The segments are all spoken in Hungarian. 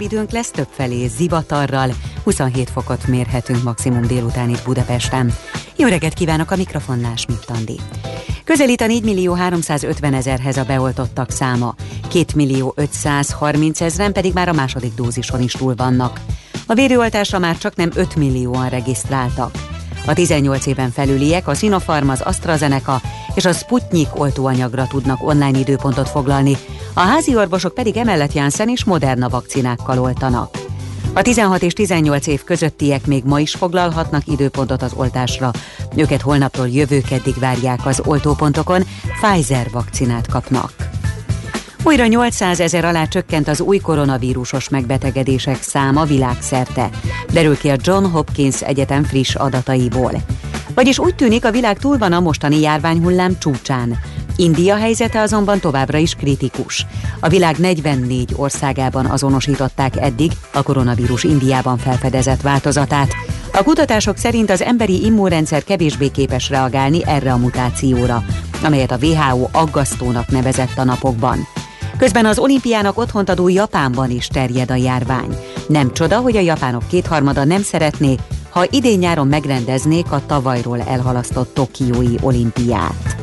Időnk lesz több felé zivatarral, 27 fokot mérhetünk maximum délután itt Budapesten. Jó reggelt kívánok a mikrofonnál, Schmidt Közelít a 4 millió 350 ezerhez a beoltottak száma, 2 millió 530 ezeren pedig már a második dózison is túl vannak. A vérőoltásra már csak nem 5 millióan regisztráltak. A 18 éven felüliek a Sinopharm, az AstraZeneca és a Sputnik oltóanyagra tudnak online időpontot foglalni, a házi orvosok pedig emellett Janssen és Moderna vakcinákkal oltanak. A 16 és 18 év közöttiek még ma is foglalhatnak időpontot az oltásra. Őket holnaptól jövő keddig várják az oltópontokon, Pfizer vakcinát kapnak. Újra 800 ezer alá csökkent az új koronavírusos megbetegedések száma világszerte, derül ki a John Hopkins Egyetem friss adataiból. Vagyis úgy tűnik, a világ túl van a mostani járványhullám csúcsán. India helyzete azonban továbbra is kritikus. A világ 44 országában azonosították eddig a koronavírus Indiában felfedezett változatát. A kutatások szerint az emberi immunrendszer kevésbé képes reagálni erre a mutációra, amelyet a WHO aggasztónak nevezett a napokban. Közben az olimpiának otthont adó Japánban is terjed a járvány. Nem csoda, hogy a japánok kétharmada nem szeretné, ha idén-nyáron megrendeznék a tavalyról elhalasztott Tokiói olimpiát.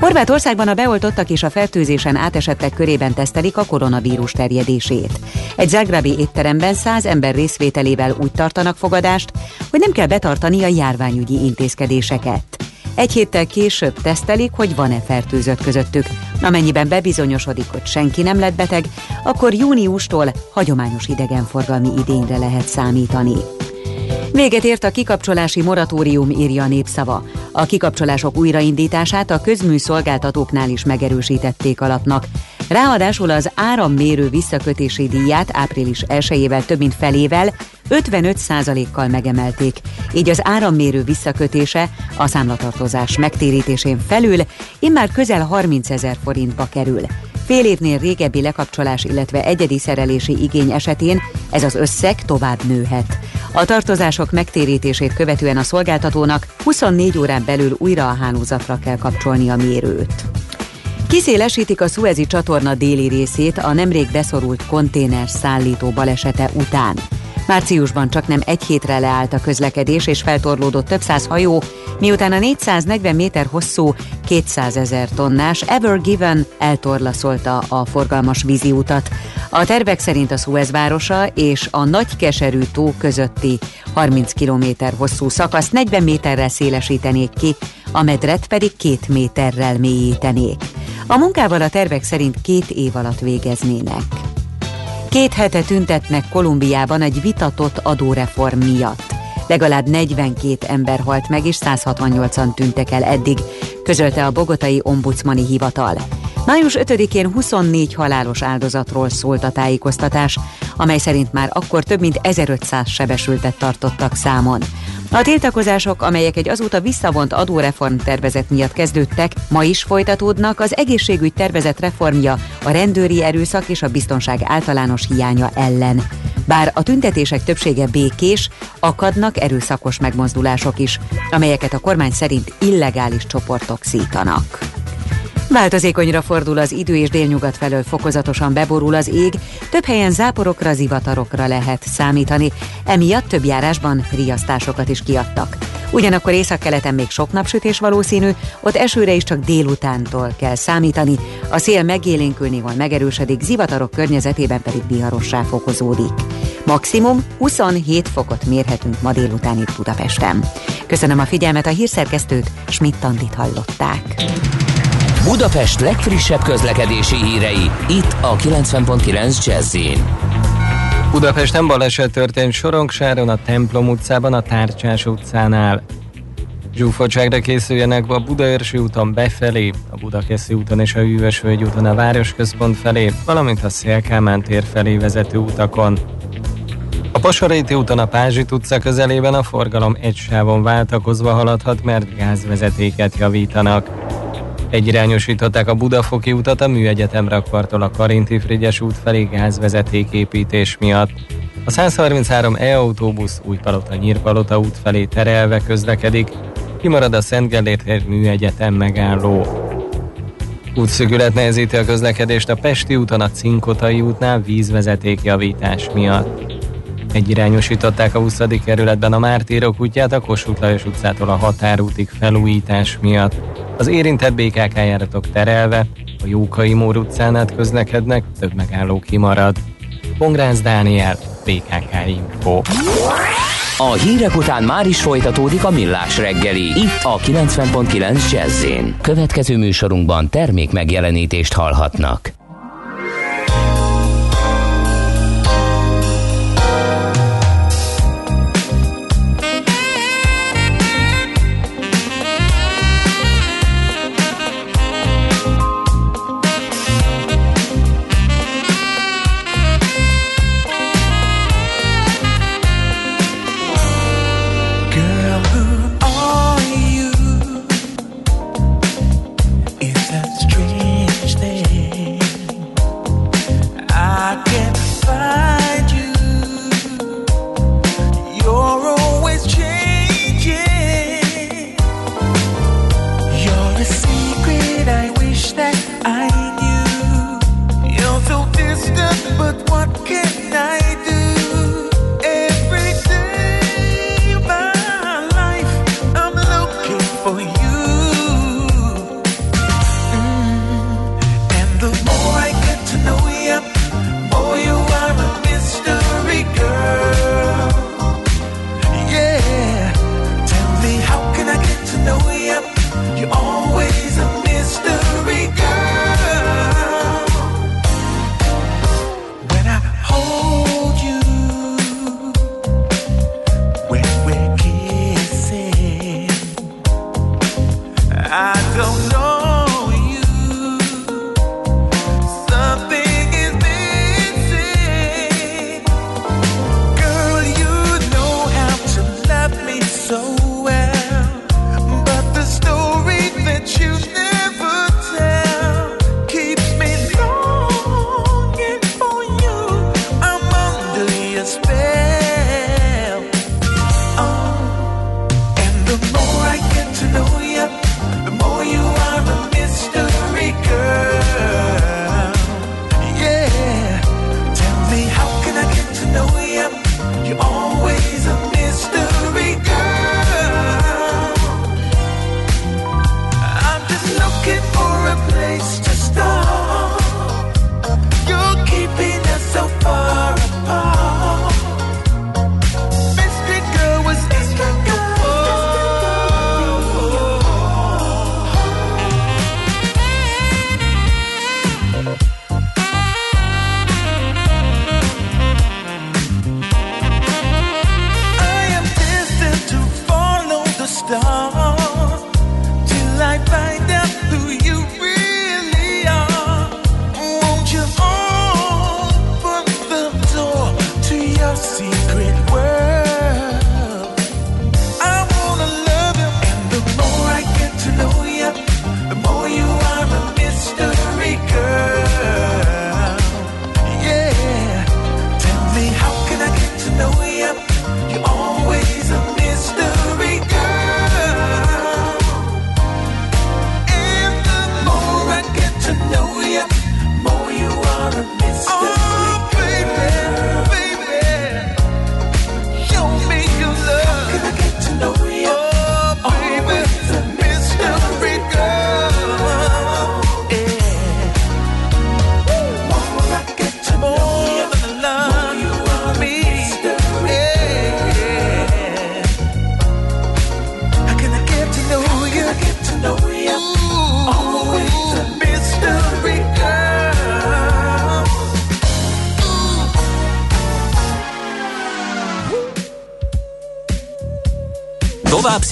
Horvátországban a beoltottak és a fertőzésen átesettek körében tesztelik a koronavírus terjedését. Egy zágrábi étteremben száz ember részvételével úgy tartanak fogadást, hogy nem kell betartani a járványügyi intézkedéseket. Egy héttel később tesztelik, hogy van-e fertőzött közöttük. Amennyiben bebizonyosodik, hogy senki nem lett beteg, akkor júniustól hagyományos idegenforgalmi idényre lehet számítani. Véget ért a kikapcsolási moratórium, írja a népszava. A kikapcsolások újraindítását a közműszolgáltatóknál is megerősítették alapnak. Ráadásul az árammérő visszakötési díját április 1 több mint felével 55%-kal megemelték, így az árammérő visszakötése a számlatartozás megtérítésén felül immár közel 30 ezer forintba kerül. Fél évnél régebbi lekapcsolás, illetve egyedi szerelési igény esetén ez az összeg tovább nőhet. A tartozások megtérítését követően a szolgáltatónak 24 órán belül újra a hálózatra kell kapcsolni a mérőt. Kiszélesítik a Suezi csatorna déli részét a nemrég beszorult konténer szállító balesete után. Márciusban csak nem egy hétre leállt a közlekedés és feltorlódott több száz hajó, miután a 440 méter hosszú, 200 ezer tonnás Ever Given eltorlaszolta a forgalmas vízi utat. A tervek szerint a Suez városa és a Nagykeserű tó közötti 30 km hosszú szakasz 40 méterrel szélesítenék ki, a medret pedig két méterrel mélyítenék. A munkával a tervek szerint két év alatt végeznének. Két hete tüntetnek Kolumbiában egy vitatott adóreform miatt. Legalább 42 ember halt meg, és 168-an tűntek el eddig, közölte a Bogotai Ombudsmani Hivatal. Május 5-én 24 halálos áldozatról szólt a tájékoztatás, amely szerint már akkor több mint 1500 sebesültet tartottak számon. A tiltakozások, amelyek egy azóta visszavont adóreform tervezet miatt kezdődtek, ma is folytatódnak az egészségügy tervezet reformja, a rendőri erőszak és a biztonság általános hiánya ellen. Bár a tüntetések többsége békés, akadnak erőszakos megmozdulások is, amelyeket a kormány szerint illegális csoportok szítanak. Változékonyra fordul az idő és délnyugat felől fokozatosan beborul az ég, több helyen záporokra, zivatarokra lehet számítani, emiatt több járásban riasztásokat is kiadtak. Ugyanakkor északkeleten még sok napsütés valószínű, ott esőre is csak délutántól kell számítani, a szél megélénkül néhol megerősödik, zivatarok környezetében pedig viharossá fokozódik. Maximum 27 fokot mérhetünk ma délután itt Budapesten. Köszönöm a figyelmet, a hírszerkesztőt Schmidt-Tandit hallották. Budapest legfrissebb közlekedési hírei, itt a 90.9 jazz Budapesten baleset történt Sorongsáron, a Templom utcában, a Tárcsás utcánál. Zsúfoltságra készüljenek a Budaörsi úton befelé, a Budakeszi úton és a Hűvösvölgy úton a Városközpont felé, valamint a Szélkámán tér felé vezető utakon. A Pasaréti úton a Pázsit utca közelében a forgalom egy sávon váltakozva haladhat, mert gázvezetéket javítanak. Egyirányosították a Budafoki utat a Műegyetem rakpartól a Karinti Frigyes út felé gázvezetéképítés miatt. A 133 e-autóbusz Újpalota Nyírpalota út felé terelve közlekedik, kimarad a Szent Gellért Műegyetem megálló. Útszögület nehezíti a közlekedést a Pesti úton a Cinkotai útnál vízvezetékjavítás miatt. Egyirányosították a 20. kerületben a Mártírok útját a Kossuth Lajos utcától a Határútig felújítás miatt. Az érintett BKK járatok terelve, a Jókai Mór utcán át közlekednek, több megálló kimarad. Pongrász Dániel, BKK Info. A hírek után már is folytatódik a millás reggeli. Itt a 90.9 jazz Következő műsorunkban termék megjelenítést hallhatnak.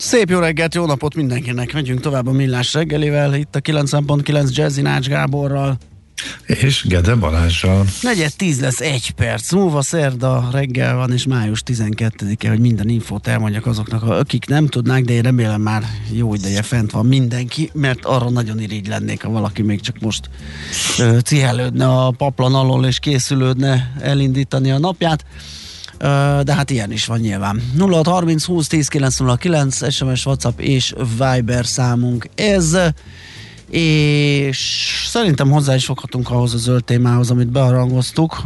Szép jó reggelt, jó napot mindenkinek! Megyünk tovább a millás reggelivel, itt a 90.9 Jazzy Nács Gáborral. És Gede Balázsral. Negyed tíz lesz egy perc múlva, szerda reggel van, és május 12-e, hogy minden infót elmondjak azoknak, akik nem tudnák, de én remélem már jó ideje fent van mindenki, mert arra nagyon irigy lennék, ha valaki még csak most uh, cihelődne a paplan alól, és készülődne elindítani a napját de hát ilyen is van nyilván. 0630 20 10 909 SMS, WhatsApp és Viber számunk ez és szerintem hozzá is foghatunk ahhoz a zöld témához, amit bearangoztuk.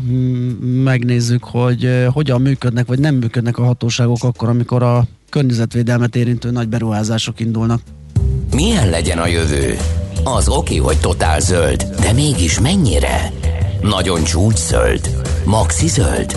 Megnézzük, hogy hogyan működnek, vagy nem működnek a hatóságok akkor, amikor a környezetvédelmet érintő nagy beruházások indulnak. Milyen legyen a jövő? Az oké, hogy totál zöld, de mégis mennyire? Nagyon csúcs zöld? Maxi zöld?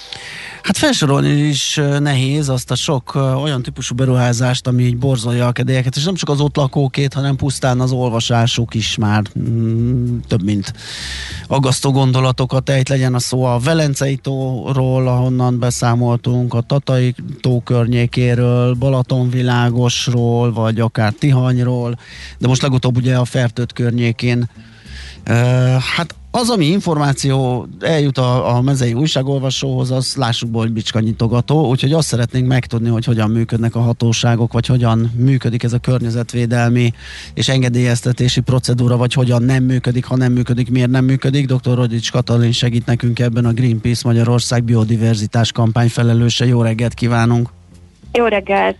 Hát felsorolni is nehéz azt a sok olyan típusú beruházást, ami így borzolja a kedélyeket, és nem csak az ott lakókét, hanem pusztán az olvasásuk is már mm, több mint aggasztó gondolatokat ejt, legyen a szó a Velencei tóról, ahonnan beszámoltunk, a Tatai tó környékéről, Balatonvilágosról, vagy akár Tihanyról, de most legutóbb ugye a Fertőt környékén Uh, hát az, ami információ eljut a, a mezei újságolvasóhoz, az lássuk be, hogy bicskanyitogató, úgyhogy azt szeretnénk megtudni, hogy hogyan működnek a hatóságok, vagy hogyan működik ez a környezetvédelmi és engedélyeztetési procedúra, vagy hogyan nem működik, ha nem működik, miért nem működik. Dr. Rodics Katalin segít nekünk ebben a Greenpeace Magyarország biodiverzitás kampány felelőse. Jó reggelt kívánunk! Jó reggelt!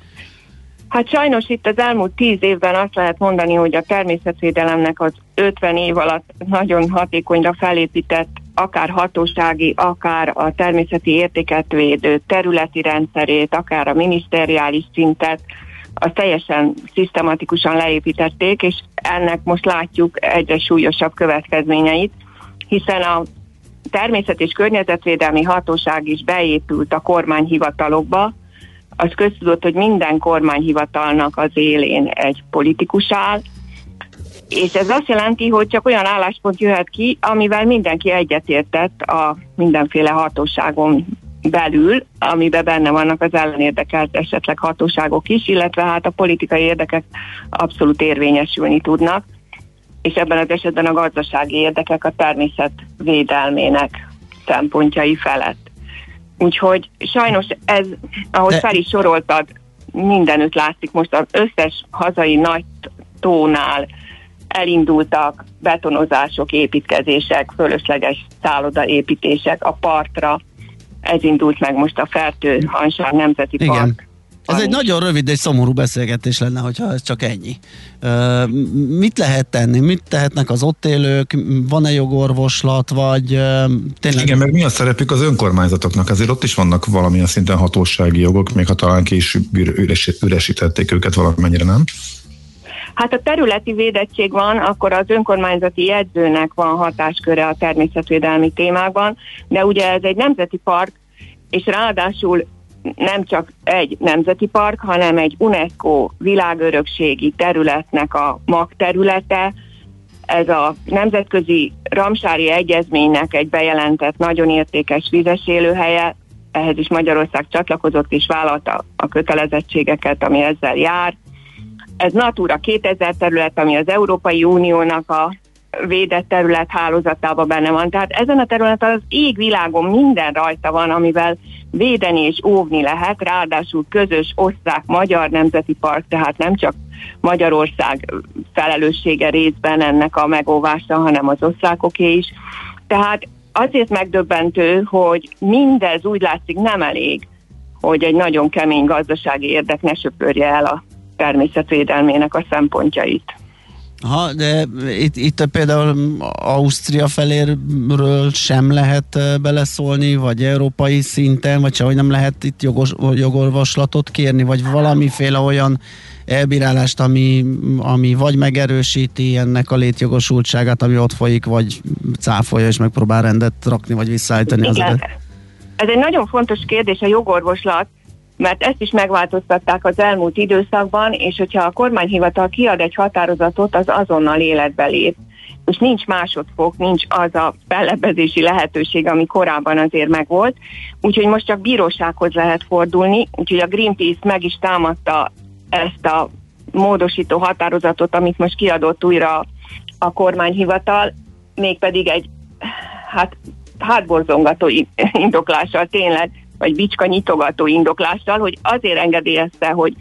Hát sajnos itt az elmúlt tíz évben azt lehet mondani, hogy a természetvédelemnek az 50 év alatt nagyon hatékonyra felépített akár hatósági, akár a természeti értéket védő területi rendszerét, akár a miniszteriális szintet, azt teljesen szisztematikusan leépítették, és ennek most látjuk egyre súlyosabb következményeit, hiszen a természet és környezetvédelmi hatóság is beépült a kormányhivatalokba, az köztudott, hogy minden kormányhivatalnak az élén egy politikus áll, és ez azt jelenti, hogy csak olyan álláspont jöhet ki, amivel mindenki egyetértett a mindenféle hatóságon belül, amiben benne vannak az ellenérdekelt esetleg hatóságok is, illetve hát a politikai érdekek abszolút érvényesülni tudnak, és ebben az esetben a gazdasági érdekek a természet védelmének szempontjai felett. Úgyhogy sajnos ez, ahogy De... fel is soroltad, mindenütt látszik most az összes hazai nagy tónál elindultak betonozások, építkezések, fölösleges szállodaépítések a partra. Ez indult meg most a Fertő Hansár Nemzeti Igen. Ez egy nagyon rövid és szomorú beszélgetés lenne, hogyha ez csak ennyi. Mit lehet tenni? Mit tehetnek az ott élők? Van-e jogorvoslat, vagy tényleg... Igen, meg mi a szerepük az önkormányzatoknak? Azért ott is vannak valamilyen szinten hatósági jogok, még ha talán ki is üresítették őket valamennyire, nem? Hát a területi védettség van, akkor az önkormányzati jegyzőnek van hatásköre a természetvédelmi témákban, de ugye ez egy nemzeti park, és ráadásul nem csak egy nemzeti park, hanem egy UNESCO világörökségi területnek a magterülete. Ez a nemzetközi Ramsári Egyezménynek egy bejelentett nagyon értékes vizes élőhelye, ehhez is Magyarország csatlakozott és vállalta a kötelezettségeket, ami ezzel jár. Ez Natura 2000 terület, ami az Európai Uniónak a védett terület hálózatában benne van. Tehát ezen a területen az égvilágon minden rajta van, amivel védeni és óvni lehet, ráadásul közös osztrák-magyar nemzeti park, tehát nem csak Magyarország felelőssége részben ennek a megóvása, hanem az osztrákoké is. Tehát azért megdöbbentő, hogy mindez úgy látszik nem elég, hogy egy nagyon kemény gazdasági érdek ne söpörje el a természetvédelmének a szempontjait. Ha, de itt, itt például Ausztria feléről sem lehet beleszólni, vagy európai szinten, vagy sehogy nem lehet itt jogos, jogorvoslatot kérni, vagy valamiféle olyan elbírálást, ami, ami vagy megerősíti ennek a létjogosultságát, ami ott folyik, vagy cáfolja és megpróbál rendet rakni, vagy visszaállítani Igen. az Ez egy nagyon fontos kérdés a jogorvoslat, mert ezt is megváltoztatták az elmúlt időszakban, és hogyha a kormányhivatal kiad egy határozatot, az azonnal életbe lép. És nincs másodfok, nincs az a fellebbezési lehetőség, ami korábban azért megvolt. Úgyhogy most csak bírósághoz lehet fordulni, úgyhogy a Greenpeace meg is támadta ezt a módosító határozatot, amit most kiadott újra a kormányhivatal, mégpedig egy hát hátborzongató indoklással tényleg, vagy bicska nyitogató indoklással, hogy azért engedélyezte, hogy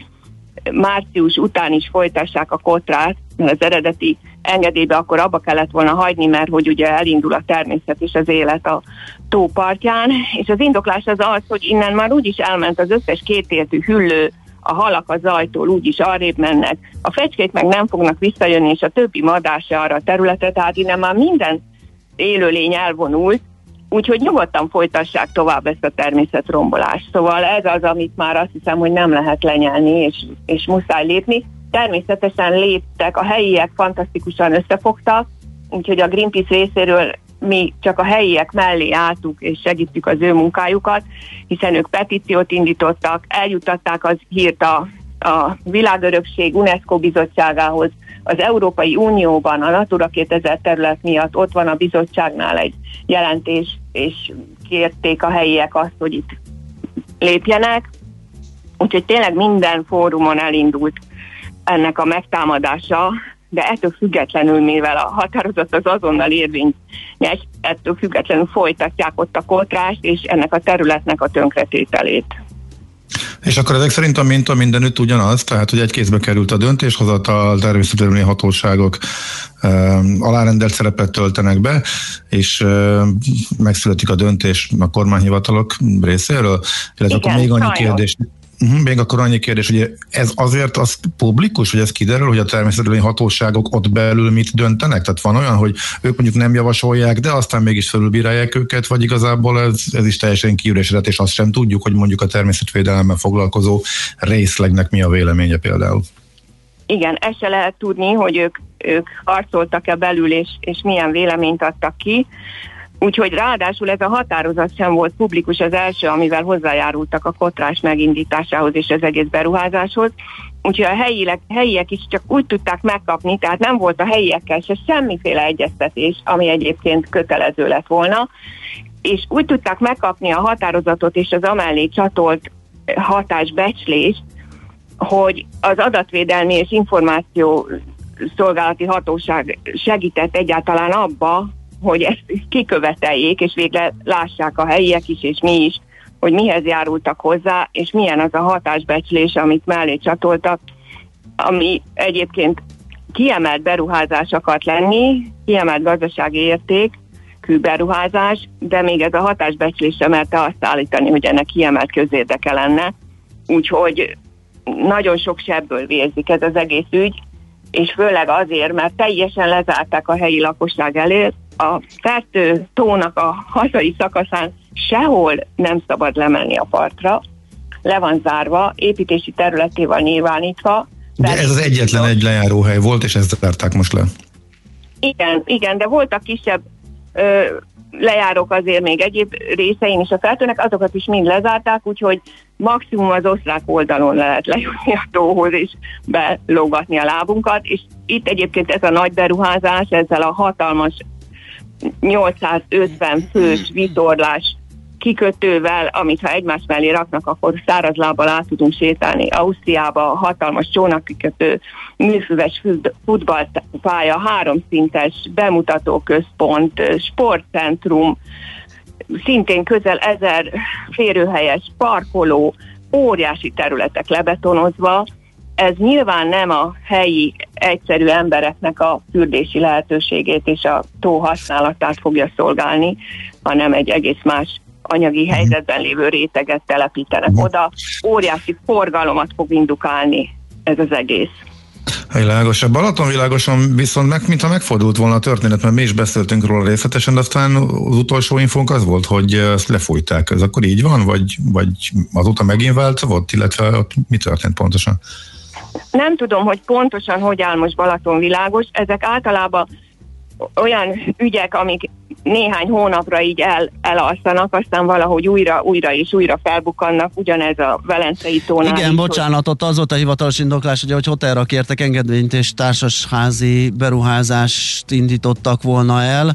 március után is folytassák a kotrát, mert az eredeti engedélybe akkor abba kellett volna hagyni, mert hogy ugye elindul a természet és az élet a tópartján, és az indoklás az az, hogy innen már úgyis elment az összes kétértű hüllő, a halak az ajtól úgyis arrébb mennek, a fecskék meg nem fognak visszajönni, és a többi madár se arra a területet, tehát innen már minden élőlény elvonult, úgyhogy nyugodtan folytassák tovább ezt a természetrombolást. Szóval ez az, amit már azt hiszem, hogy nem lehet lenyelni, és, és muszáj lépni. Természetesen léptek, a helyiek fantasztikusan összefogtak, úgyhogy a Greenpeace részéről mi csak a helyiek mellé álltuk és segítjük az ő munkájukat, hiszen ők petíciót indítottak, eljutatták az hírt a, a Világörökség UNESCO bizottságához, az Európai Unióban a Natura 2000 terület miatt ott van a bizottságnál egy jelentés, és kérték a helyiek azt, hogy itt lépjenek. Úgyhogy tényleg minden fórumon elindult ennek a megtámadása, de ettől függetlenül, mivel a határozat az azonnal érvényes, ettől függetlenül folytatják ott a kotrást és ennek a területnek a tönkretételét. És akkor ezek szerint a minta mindenütt ugyanaz, tehát hogy egy kézbe került a döntéshozatal, természetesen hatóságok uh, alárendelt szerepet töltenek be, és megszületik a döntés a kormányhivatalok részéről, illetve Igen, akkor még annyi kérdés. Uh-huh, még akkor annyi kérdés, hogy ez azért az publikus, hogy ez kiderül, hogy a természetesen hatóságok ott belül mit döntenek? Tehát van olyan, hogy ők mondjuk nem javasolják, de aztán mégis felülbírálják őket, vagy igazából ez, ez is teljesen kiüresedett, és azt sem tudjuk, hogy mondjuk a természetvédelemmel foglalkozó részlegnek mi a véleménye például. Igen, ezt se lehet tudni, hogy ők, ők harcoltak-e belül, és, és milyen véleményt adtak ki. Úgyhogy ráadásul ez a határozat sem volt publikus az első, amivel hozzájárultak a kotrás megindításához és az egész beruházáshoz. Úgyhogy a helyiek, helyiek is csak úgy tudták megkapni, tehát nem volt a helyiekkel se semmiféle egyeztetés, ami egyébként kötelező lett volna, és úgy tudták megkapni a határozatot és az amellé csatolt hatásbecslést, hogy az adatvédelmi és információ szolgálati hatóság segített egyáltalán abba, hogy ezt kiköveteljék, és végre lássák a helyiek is, és mi is, hogy mihez járultak hozzá, és milyen az a hatásbecslés, amit mellé csatoltak, ami egyébként kiemelt beruházás akart lenni, kiemelt gazdasági érték, beruházás, de még ez a hatásbecslés sem merte azt állítani, hogy ennek kiemelt közérdeke lenne. Úgyhogy nagyon sok sebből vérzik ez az egész ügy, és főleg azért, mert teljesen lezárták a helyi lakosság elé, a Fertő tónak a hazai szakaszán sehol nem szabad lemenni a partra, le van zárva, építési területé van nyilvánítva. De ez az egyetlen egy lejáróhely volt, és ezt zárták most le. Igen, igen, de voltak kisebb ö, lejárók azért még egyéb részein is a feltőnek, azokat is mind lezárták, úgyhogy maximum az osztrák oldalon lehet lejutni a tóhoz és belógatni a lábunkat, és itt egyébként ez a nagy beruházás ezzel a hatalmas 850 fős vitorlás kikötővel, amit ha egymás mellé raknak, akkor száraz lábbal át tudunk sétálni. Ausztriába hatalmas csónakkikötő, műfüves futballpálya, háromszintes bemutatóközpont, sportcentrum, szintén közel ezer férőhelyes parkoló, óriási területek lebetonozva, ez nyilván nem a helyi egyszerű embereknek a fürdési lehetőségét és a tó használatát fogja szolgálni, hanem egy egész más anyagi helyzetben lévő réteget telepítenek mhm. oda. Óriási forgalomat fog indukálni ez az egész. Világos. A Balatonvilágoson viszont meg, mintha megfordult volna a történet, mert mi is beszéltünk róla részletesen, de aztán az utolsó infónk az volt, hogy ezt lefújták. Ez akkor így van, vagy, vagy azóta megint változott, illetve ott mi történt pontosan? Nem tudom, hogy pontosan hogy áll most Balaton világos. Ezek általában olyan ügyek, amik néhány hónapra így el, elalszanak, aztán valahogy újra, újra és újra felbukannak, ugyanez a Velencei tónál. Igen, bocsánat, ott az volt a hivatalos indoklás, hogy, hogy hotelra kértek engedményt és társasházi beruházást indítottak volna el,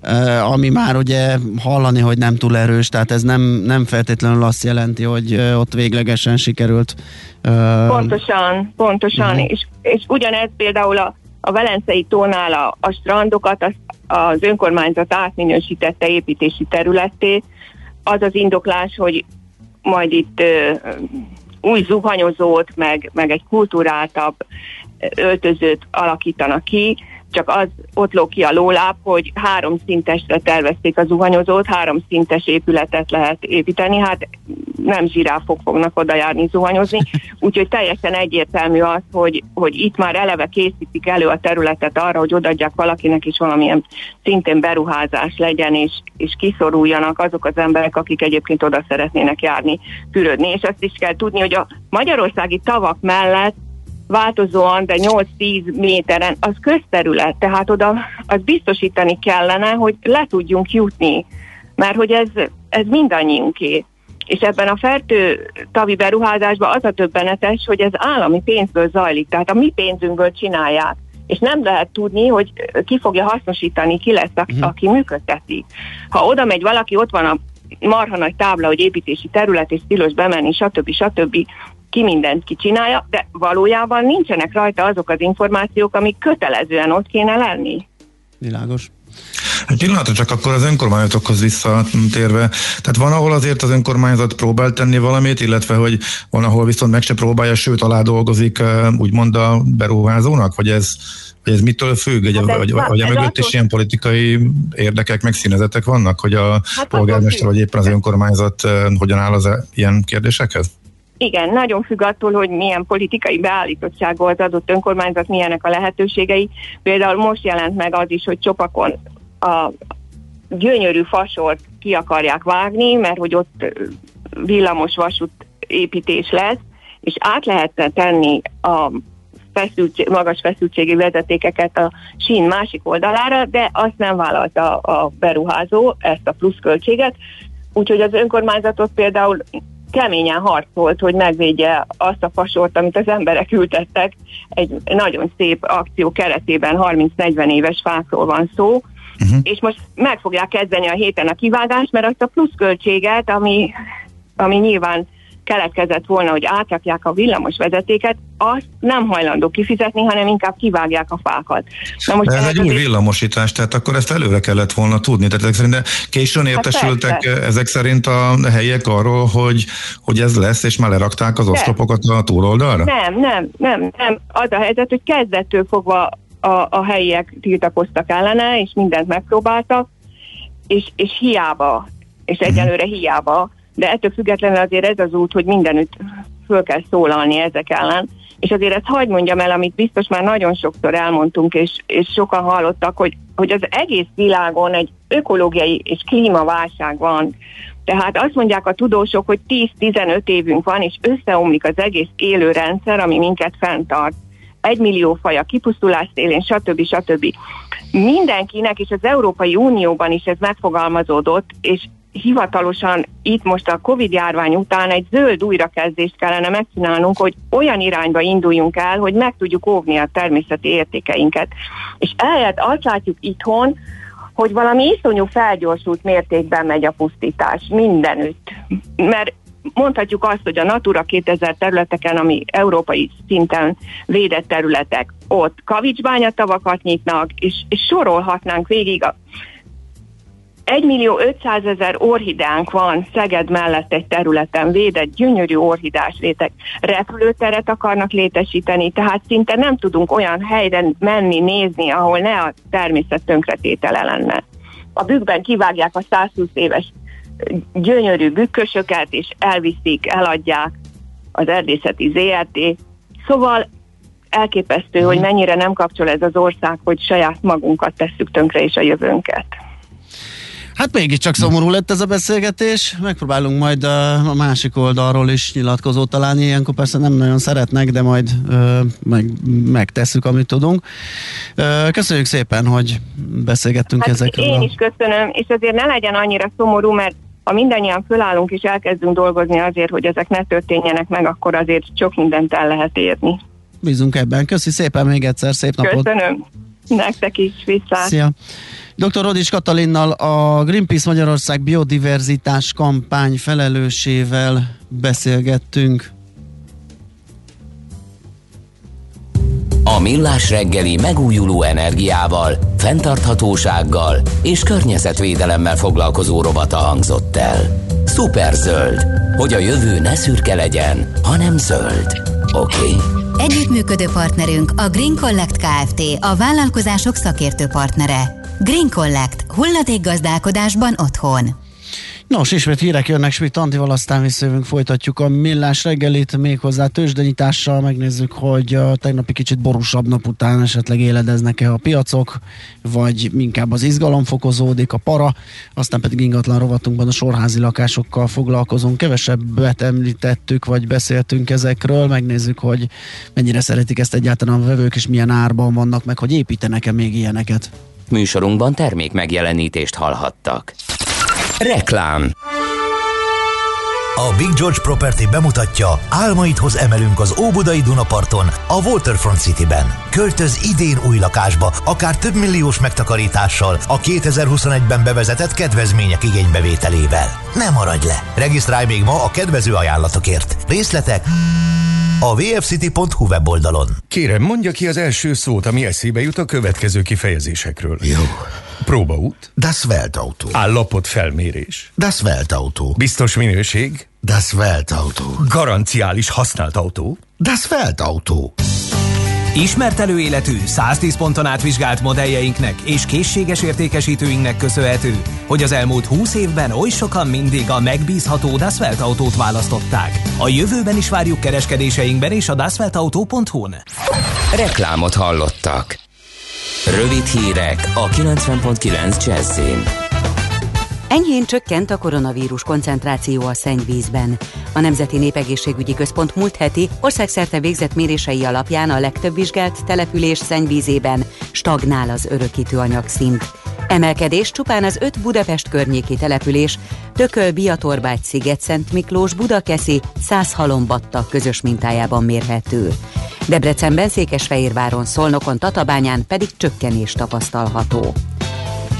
eh, ami már ugye hallani, hogy nem túl erős, tehát ez nem, nem feltétlenül azt jelenti, hogy eh, ott véglegesen sikerült. Eh, pontosan, pontosan, uh-huh. és, és ugyanez például a a Velencei tónál a, a strandokat az, az önkormányzat átminősítette építési területté. Az az indoklás, hogy majd itt ö, új zuhanyozót, meg, meg egy kultúráltabb öltözőt alakítanak ki, csak az ott ló ki a lóláp, hogy három szintesre tervezték a zuhanyozót, három szintes épületet lehet építeni, hát nem zsiráfok fognak oda járni zuhanyozni, úgyhogy teljesen egyértelmű az, hogy, hogy itt már eleve készítik elő a területet arra, hogy odaadják valakinek is valamilyen szintén beruházás legyen, és, és kiszoruljanak azok az emberek, akik egyébként oda szeretnének járni, fürödni, és azt is kell tudni, hogy a magyarországi tavak mellett változóan, de 8-10 méteren, az közterület, tehát oda az biztosítani kellene, hogy le tudjunk jutni, mert hogy ez, ez mindannyiunké. És ebben a fertő tavi beruházásban az a többenetes, hogy ez állami pénzből zajlik, tehát a mi pénzünkből csinálják. És nem lehet tudni, hogy ki fogja hasznosítani, ki lesz, aki, uh-huh. aki működteti. Ha oda megy valaki, ott van a marha nagy tábla, hogy építési terület, és tilos bemenni, stb. stb ki mindent kicsinálja, de valójában nincsenek rajta azok az információk, amik kötelezően ott kéne lenni. Világos. Egy pillanatra csak akkor az önkormányzatokhoz visszatérve. Tehát van, ahol azért az önkormányzat próbál tenni valamit, illetve hogy van, ahol viszont meg se próbálja, sőt alá dolgozik úgymond a beruházónak, hogy ez, hogy ez mitől függ, hát vagy, vagy, vagy a mögött is ilyen politikai érdekek, meg színezetek vannak, hogy a hát polgármester vagy éppen az önkormányzat hogyan áll az ilyen kérdésekhez? Igen, nagyon függ attól, hogy milyen politikai beállítottságú az adott önkormányzat, milyenek a lehetőségei. Például most jelent meg az is, hogy Csopakon a gyönyörű fasort ki akarják vágni, mert hogy ott villamos vasút építés lesz, és át lehetne tenni a feszültség, magas feszültségi vezetékeket a sín másik oldalára, de azt nem vállalta a beruházó, ezt a pluszköltséget, úgyhogy az önkormányzatot például keményen harcolt, hogy megvédje azt a fasort, amit az emberek ültettek. Egy nagyon szép akció keretében 30-40 éves fákról van szó, uh-huh. és most meg fogják kezdeni a héten a kivágást, mert azt a pluszköltséget, ami, ami nyilván keletkezett volna, hogy átrakják a villamos vezetéket, azt nem hajlandó kifizetni, hanem inkább kivágják a fákat. Na most ez egy új villamosítás, tehát akkor ezt előre kellett volna tudni. Tehát ezek szerint későn hát értesültek hát ezek szerint a helyiek arról, hogy, hogy ez lesz, és már lerakták az oszlopokat a túloldalra? Nem, nem, nem, nem. Az a helyzet, hogy kezdettől fogva a, a helyiek tiltakoztak ellene, és mindent megpróbáltak, és, és hiába, és mhm. egyelőre hiába de ettől függetlenül azért ez az út, hogy mindenütt föl kell szólalni ezek ellen. És azért ezt hagyd mondjam el, amit biztos már nagyon sokszor elmondtunk, és, és sokan hallottak, hogy, hogy az egész világon egy ökológiai és klímaválság van. Tehát azt mondják a tudósok, hogy 10-15 évünk van, és összeomlik az egész élő rendszer, ami minket fenntart. Egy millió faj a kipusztulás szélén, stb. stb. Mindenkinek, és az Európai Unióban is ez megfogalmazódott, és hivatalosan itt most a Covid járvány után egy zöld újrakezdést kellene megcsinálnunk, hogy olyan irányba induljunk el, hogy meg tudjuk óvni a természeti értékeinket. És ehelyett azt látjuk itthon, hogy valami iszonyú felgyorsult mértékben megy a pusztítás mindenütt. Mert mondhatjuk azt, hogy a Natura 2000 területeken, ami európai szinten védett területek, ott kavicsbányatavakat nyitnak, és, és sorolhatnánk végig a 1 millió 500 ezer orhidánk van Szeged mellett egy területen védett, gyönyörű orhidás réteg. Repülőteret akarnak létesíteni, tehát szinte nem tudunk olyan helyre menni, nézni, ahol ne a természet tönkretétele lenne. A bükkben kivágják a 120 éves gyönyörű bükkösöket, és elviszik, eladják az erdészeti ZRT. Szóval elképesztő, hogy mennyire nem kapcsol ez az ország, hogy saját magunkat tesszük tönkre és a jövőnket. Hát mégiscsak szomorú lett ez a beszélgetés. Megpróbálunk majd a másik oldalról is nyilatkozót találni. Ilyenkor persze nem nagyon szeretnek, de majd ö, meg, megtesszük, amit tudunk. Ö, köszönjük szépen, hogy beszélgettünk hát ezekről. Én is köszönöm, és azért ne legyen annyira szomorú, mert ha mindannyian fölállunk és elkezdünk dolgozni azért, hogy ezek ne történjenek meg, akkor azért sok mindent el lehet érni. Bízunk ebben. Köszi szépen még egyszer, szép napot! Köszönöm! Nektek is, vissza! Szia! Dr. Rodis Katalinnal a Greenpeace Magyarország biodiverzitás kampány felelősével beszélgettünk. A Millás reggeli megújuló energiával, fenntarthatósággal és környezetvédelemmel foglalkozó rovata hangzott el. Superzöld, hogy a jövő ne szürke legyen, hanem zöld. Oké? Okay? Együttműködő partnerünk a Green Collect Kft. a vállalkozások szakértő partnere. Green Collect. Hulladékgazdálkodásban otthon. Nos, ismét hírek jönnek Schmidt Antival, aztán visszajövünk, folytatjuk a millás reggelit, méghozzá tőzsdenyitással, megnézzük, hogy a tegnapi kicsit borúsabb nap után esetleg éledeznek-e a piacok, vagy inkább az izgalom fokozódik, a para, aztán pedig ingatlan rovatunkban a sorházi lakásokkal foglalkozunk, kevesebbet említettük, vagy beszéltünk ezekről, megnézzük, hogy mennyire szeretik ezt egyáltalán a vevők, és milyen árban vannak, meg hogy építenek-e még ilyeneket. Műsorunkban termék megjelenítést hallhattak. Reklám a Big George Property bemutatja, álmaidhoz emelünk az Óbudai Dunaparton, a Waterfront Cityben. Költöz idén új lakásba, akár több milliós megtakarítással, a 2021-ben bevezetett kedvezmények igénybevételével. Ne maradj le! Regisztrálj még ma a kedvező ajánlatokért. Részletek a vfcity.hu weboldalon. Kérem, mondja ki az első szót, ami eszébe jut a következő kifejezésekről. Jó. Próbaút. Das Weltauto. Állapot felmérés. Das Weltauto. Biztos minőség. Das Weltauto. Garanciális használt autó. Das Weltauto. Ismert előéletű, 110 ponton átvizsgált modelljeinknek és készséges értékesítőinknek köszönhető, hogy az elmúlt 20 évben oly sokan mindig a megbízható Dasvelt autót választották. A jövőben is várjuk kereskedéseinkben és a dasveltauto.hu-n. Reklámot hallottak. Rövid hírek a 90.9 Jazzin. Enyhén csökkent a koronavírus koncentráció a szennyvízben. A Nemzeti Népegészségügyi Központ múlt heti országszerte végzett mérései alapján a legtöbb vizsgált település szennyvízében stagnál az örökítőanyag szint. Emelkedés csupán az öt Budapest környéki település, Tököl, Biatorbágy, Sziget, Szent Miklós, Budakeszi, Százhalombatta közös mintájában mérhető. Debrecenben, Székesfehérváron, Szolnokon, Tatabányán pedig csökkenés tapasztalható.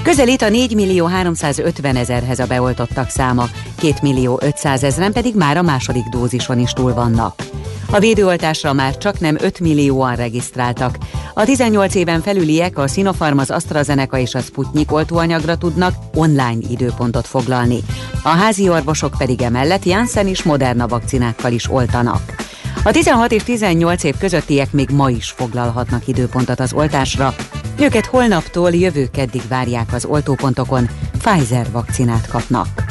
Közelít a 4 millió 350 ezerhez a beoltottak száma, 2 millió 500 ezeren pedig már a második dózison is túl vannak. A védőoltásra már csak nem 5 millióan regisztráltak. A 18 éven felüliek a Sinopharm, az AstraZeneca és a Sputnik oltóanyagra tudnak online időpontot foglalni. A házi orvosok pedig emellett Janssen és Moderna vakcinákkal is oltanak. A 16 és 18 év közöttiek még ma is foglalhatnak időpontot az oltásra. Őket holnaptól jövő keddig várják az oltópontokon, Pfizer vakcinát kapnak.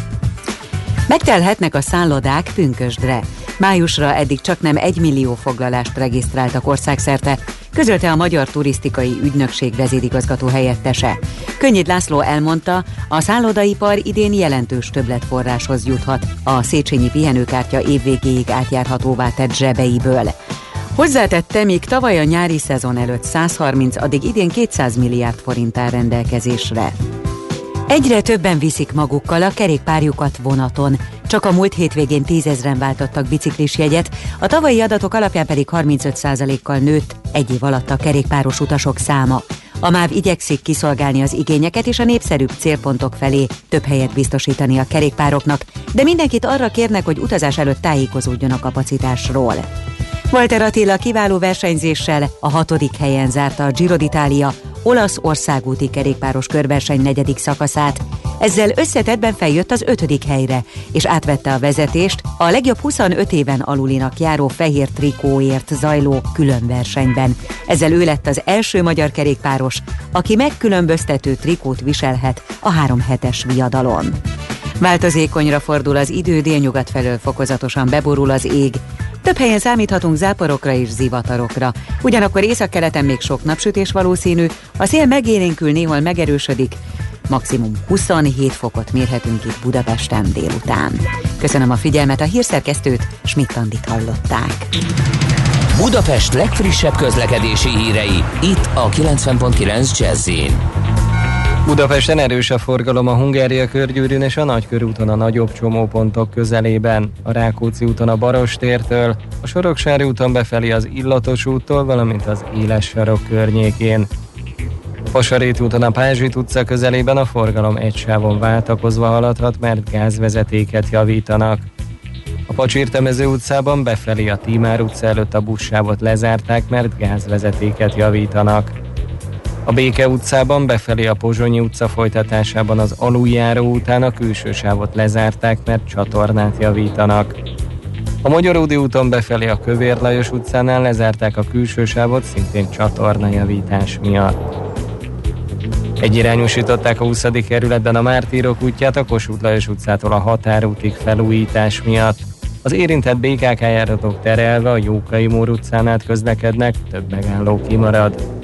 Megtelhetnek a szállodák pünkösdre. Májusra eddig csak nem egy millió foglalást regisztráltak országszerte, közölte a Magyar Turisztikai Ügynökség vezérigazgató helyettese. Könnyid László elmondta, a szállodaipar idén jelentős többletforráshoz juthat a Széchenyi pihenőkártya évvégéig átjárhatóvá tett zsebeiből. Hozzátette, míg tavaly a nyári szezon előtt 130, addig idén 200 milliárd forint áll rendelkezésre. Egyre többen viszik magukkal a kerékpárjukat vonaton. Csak a múlt hétvégén tízezren váltottak biciklis jegyet, a tavalyi adatok alapján pedig 35%-kal nőtt egy év alatt a kerékpáros utasok száma. A MÁV igyekszik kiszolgálni az igényeket és a népszerűbb célpontok felé több helyet biztosítani a kerékpároknak, de mindenkit arra kérnek, hogy utazás előtt tájékozódjon a kapacitásról. Walter Attila kiváló versenyzéssel a hatodik helyen zárta a Giro d'Italia olasz országúti kerékpáros körverseny negyedik szakaszát. Ezzel összetettben feljött az ötödik helyre, és átvette a vezetést a legjobb 25 éven alulinak járó fehér trikóért zajló külön versenyben. Ezzel ő lett az első magyar kerékpáros, aki megkülönböztető trikót viselhet a három hetes viadalon. Változékonyra fordul az idő, délnyugat felől fokozatosan beborul az ég, Több helyen számíthatunk záporokra és zivatarokra. Ugyanakkor északkeleten még sok napsütés valószínű, a szél megélénkül néhol megerősödik, maximum 27 fokot mérhetünk itt Budapesten délután. Köszönöm a figyelmet, a hírszerkesztőt Schmidt-Andit hallották. Budapest legfrissebb közlekedési hírei, itt a 90.9 jazz Budapesten erős a forgalom a Hungária körgyűrűn és a Nagykörúton a nagyobb csomópontok közelében, a Rákóczi úton a Barostértől, a Soroksári úton befelé az Illatos úttól, valamint az Éles sarok környékén. A Pasarét úton a Pázsit utca közelében a forgalom egy sávon váltakozva haladhat, mert gázvezetéket javítanak. A Pacsirtemező utcában befelé a Tímár utca előtt a buszsávot lezárták, mert gázvezetéket javítanak. A Béke utcában befelé a Pozsonyi utca folytatásában az aluljáró után a külső sávot lezárták, mert csatornát javítanak. A Magyaródi úton befelé a Kövér Lajos utcánál lezárták a külső sávot szintén csatornajavítás miatt. Egyirányosították a 20. kerületben a Mártírok útját a Kossuth Lajos utcától a Határútig felújítás miatt. Az érintett BKK járatok terelve a Jókai Mór utcán át közlekednek, több megálló kimarad.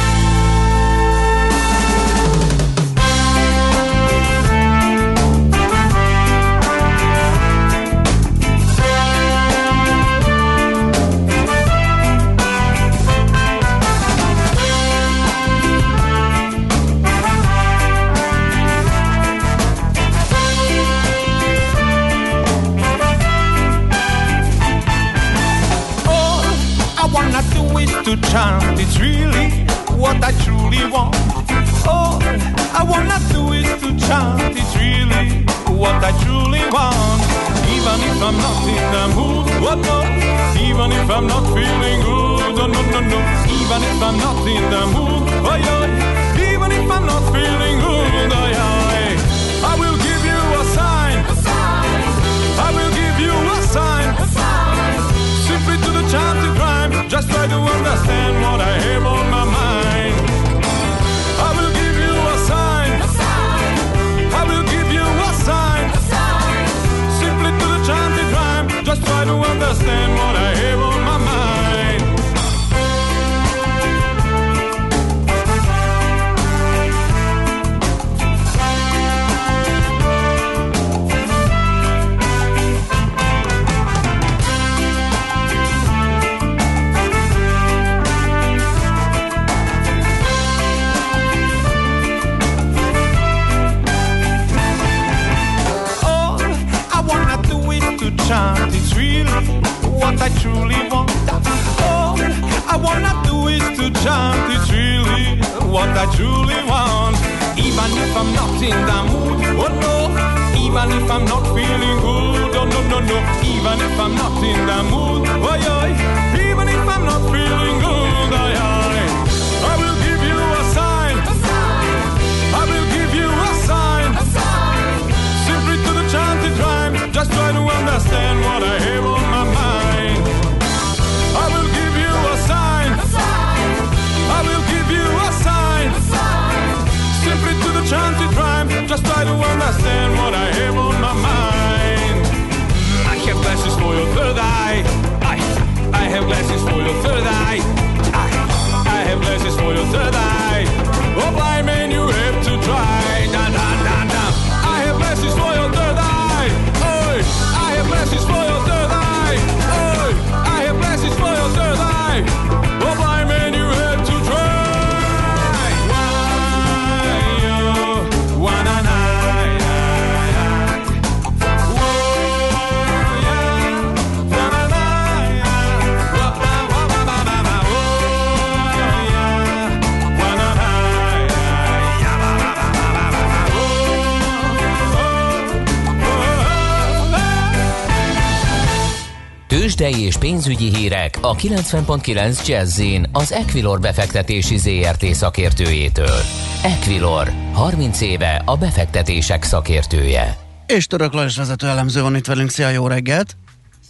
Tőzsdei és pénzügyi hírek a 90.9 jazz az Equilor befektetési ZRT szakértőjétől. Equilor, 30 éve a befektetések szakértője. És Török Lajos vezető elemző van itt velünk. Szia, jó reggelt!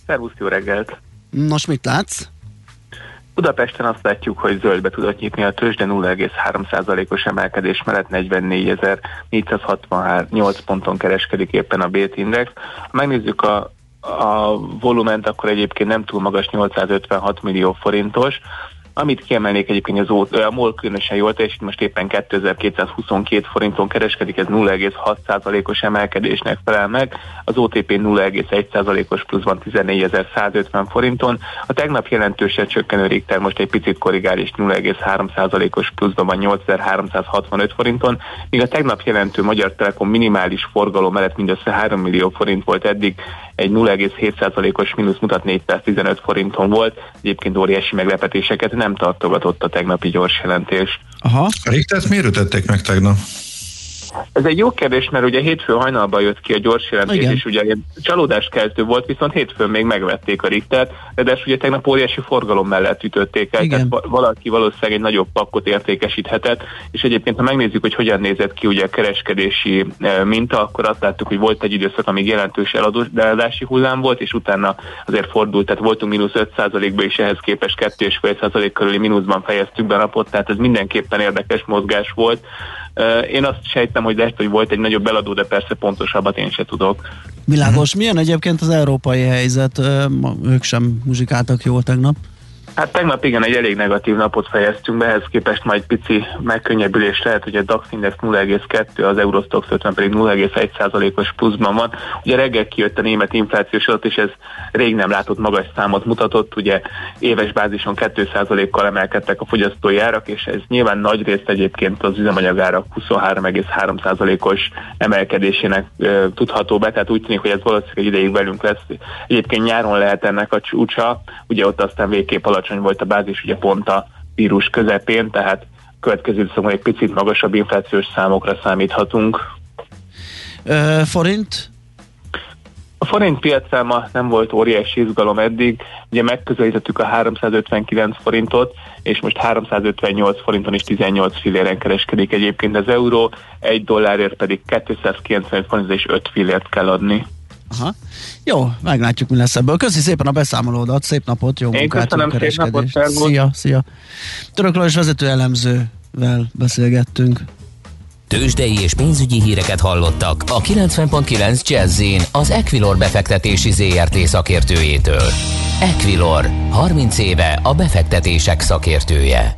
Szervusz, jó reggelt! Nos, mit látsz? Budapesten azt látjuk, hogy zöldbe tudott nyitni a tőzsde 0,3%-os emelkedés mellett 44.468 ponton kereskedik éppen a BT Index. Ha megnézzük a, a volument, akkor egyébként nem túl magas 856 millió forintos, amit kiemelnék egyébként az ó, a MOL különösen jól teljesít, most éppen 2222 forinton kereskedik, ez 0,6%-os emelkedésnek felel meg, az OTP 0,1%-os pluszban 14150 forinton, a tegnap jelentősen csökkenő Richter most egy picit korrigál és 0,3%-os pluszban van 8365 forinton, míg a tegnap jelentő Magyar Telekom minimális forgalom mellett mindössze 3 millió forint volt eddig, egy 0,7%-os mínusz mutat 415 forinton volt, egyébként óriási meglepetéseket nem tartogatott a tegnapi gyors jelentés. Aha. A Richtert miért ütették meg tegnap? Ez egy jó kérdés, mert ugye hétfő hajnalban jött ki a gyors jelentés, Igen. és ugye csalódás keltő volt, viszont hétfőn még megvették a Richtert, de ugye tegnap óriási forgalom mellett ütötték el, Igen. tehát valaki valószínűleg egy nagyobb pakkot értékesíthetett, és egyébként ha megnézzük, hogy hogyan nézett ki ugye a kereskedési e, minta, akkor azt láttuk, hogy volt egy időszak, amíg jelentős eladási hullám volt, és utána azért fordult, tehát voltunk mínusz 5%-ba, és ehhez képest 2,5% körüli mínuszban fejeztük be a napot, tehát ez mindenképpen érdekes mozgás volt. Én azt sejtem, hogy lehet, hogy volt egy nagyobb eladó, de persze pontosabbat én se tudok. Világos. Milyen egyébként az európai helyzet? Ők sem muzsikáltak jól tegnap. Hát tegnap igen, egy elég negatív napot fejeztünk be, ehhez képest majd pici megkönnyebbülés lehet, hogy a DAX Index 0,2, az Eurostox 50 pedig 0,1%-os pluszban van. Ugye reggel kijött a német inflációs adat, és ez rég nem látott magas számot mutatott, ugye éves bázison 2%-kal emelkedtek a fogyasztói árak, és ez nyilván nagy részt egyébként az üzemanyagárak 23,3%-os emelkedésének e, tudható be, tehát úgy tűnik, hogy ez valószínűleg ideig velünk lesz. Egyébként nyáron lehet ennek a csúcsa, ugye ott aztán végképp alatt alacsony volt a bázis, ugye pont a vírus közepén, tehát következő időszakban egy picit magasabb inflációs számokra számíthatunk. Ö, forint? A forint piacán ma nem volt óriási izgalom eddig, ugye megközelítettük a 359 forintot, és most 358 forinton is 18 filléren kereskedik egyébként az euró, egy dollárért pedig 295 forint és 5 fillért kell adni. Aha. Jó, meglátjuk, mi lesz ebből. Köszi szépen a beszámolódat, szép napot, jó Én munkát, köszönöm, szép napot, Szia, szia. Török Lajos vezető elemzővel beszélgettünk. Tőzsdei és pénzügyi híreket hallottak a 90.9 jazz az Equilor befektetési ZRT szakértőjétől. Equilor, 30 éve a befektetések szakértője.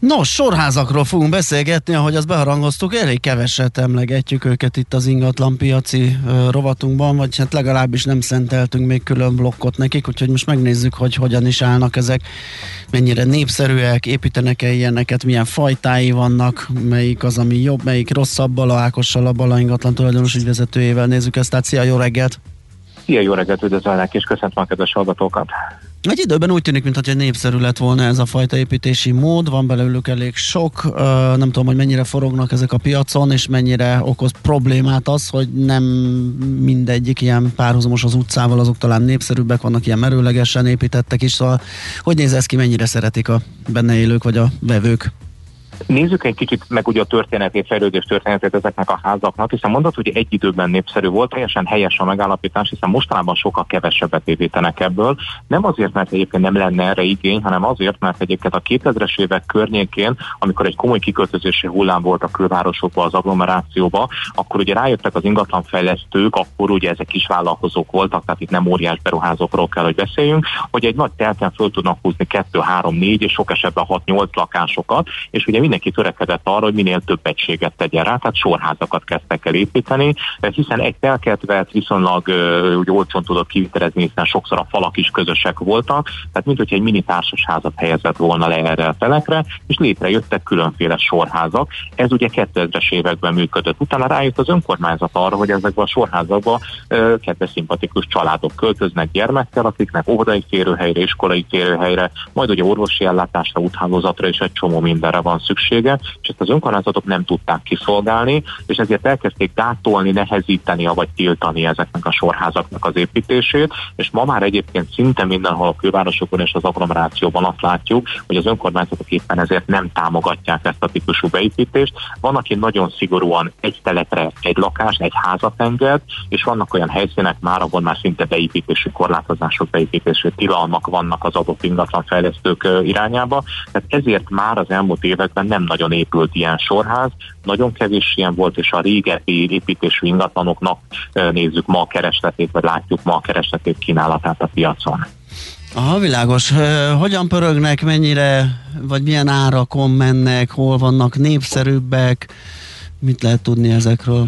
Nos, sorházakról fogunk beszélgetni, ahogy azt beharangoztuk, elég keveset emlegetjük őket itt az ingatlan piaci ö, rovatunkban, vagy hát legalábbis nem szenteltünk még külön blokkot nekik, úgyhogy most megnézzük, hogy hogyan is állnak ezek, mennyire népszerűek, építenek-e ilyeneket, milyen fajtái vannak, melyik az, ami jobb, melyik rosszabb, Bala Ákossal, a Bala ingatlan tulajdonos ügyvezetőjével nézzük ezt, tehát szia, jó reggelt! Szia, jó reggelt, üdvözölnek, és köszöntöm a kedves hallgatókat! Egy időben úgy tűnik, mintha népszerű lett volna ez a fajta építési mód, van belőlük elég sok, nem tudom, hogy mennyire forognak ezek a piacon, és mennyire okoz problémát az, hogy nem mindegyik ilyen párhuzamos az utcával, azok talán népszerűbbek, vannak ilyen merőlegesen építettek is, szóval hogy néz ez ki, mennyire szeretik a benne élők vagy a vevők? Nézzük egy kicsit meg ugye a történetét, fejlődés történetét ezeknek a házaknak, hiszen mondod, hogy egy időben népszerű volt, teljesen helyes a megállapítás, hiszen mostanában sokkal kevesebbet építenek ebből. Nem azért, mert egyébként nem lenne erre igény, hanem azért, mert egyébként a 2000-es évek környékén, amikor egy komoly kiköltözési hullám volt a külvárosokba, az agglomerációba, akkor ugye rájöttek az ingatlanfejlesztők, akkor ugye ezek kis vállalkozók voltak, tehát itt nem óriás beruházókról kell, hogy beszéljünk, hogy egy nagy telken föl tudnak húzni 2, 3, 4 és sok esetben 6-8 lakásokat, és ugye mindenki törekedett arra, hogy minél több egységet tegyen rá, tehát sorházakat kezdtek el építeni, hiszen egy telket vett viszonylag úgy olcsón tudott kivitelezni, hiszen sokszor a falak is közösek voltak, tehát mint hogyha egy mini társasházat helyezett volna le erre a telekre, és létrejöttek különféle sorházak. Ez ugye 2000-es években működött. Utána rájött az önkormányzat arra, hogy ezekben a sorházakban kedves szimpatikus családok költöznek gyermekkel, akiknek óvodai férőhelyre, iskolai férőhelyre, majd ugye orvosi ellátásra, úthálózatra és egy csomó mindenre van szükség szüksége, és ezt az önkormányzatok nem tudták kiszolgálni, és ezért elkezdték gátolni, nehezíteni, vagy tiltani ezeknek a sorházaknak az építését, és ma már egyébként szinte mindenhol a külvárosokon és az agglomerációban azt látjuk, hogy az önkormányzatok éppen ezért nem támogatják ezt a típusú beépítést. Van, aki nagyon szigorúan egy telepre egy lakás, egy házat enged, és vannak olyan helyszínek már, ahol már szinte beépítési korlátozások, beépítési tilalmak vannak az adott ingatlanfejlesztők irányába. Tehát ezért már az elmúlt években nem nagyon épült ilyen sorház, nagyon kevés ilyen volt, és a régebbi építésű ingatlanoknak nézzük ma a keresletét, vagy látjuk ma a keresletét kínálatát a piacon. Aha, világos. Hogyan pörögnek, mennyire, vagy milyen árakon mennek, hol vannak népszerűbbek, mit lehet tudni ezekről?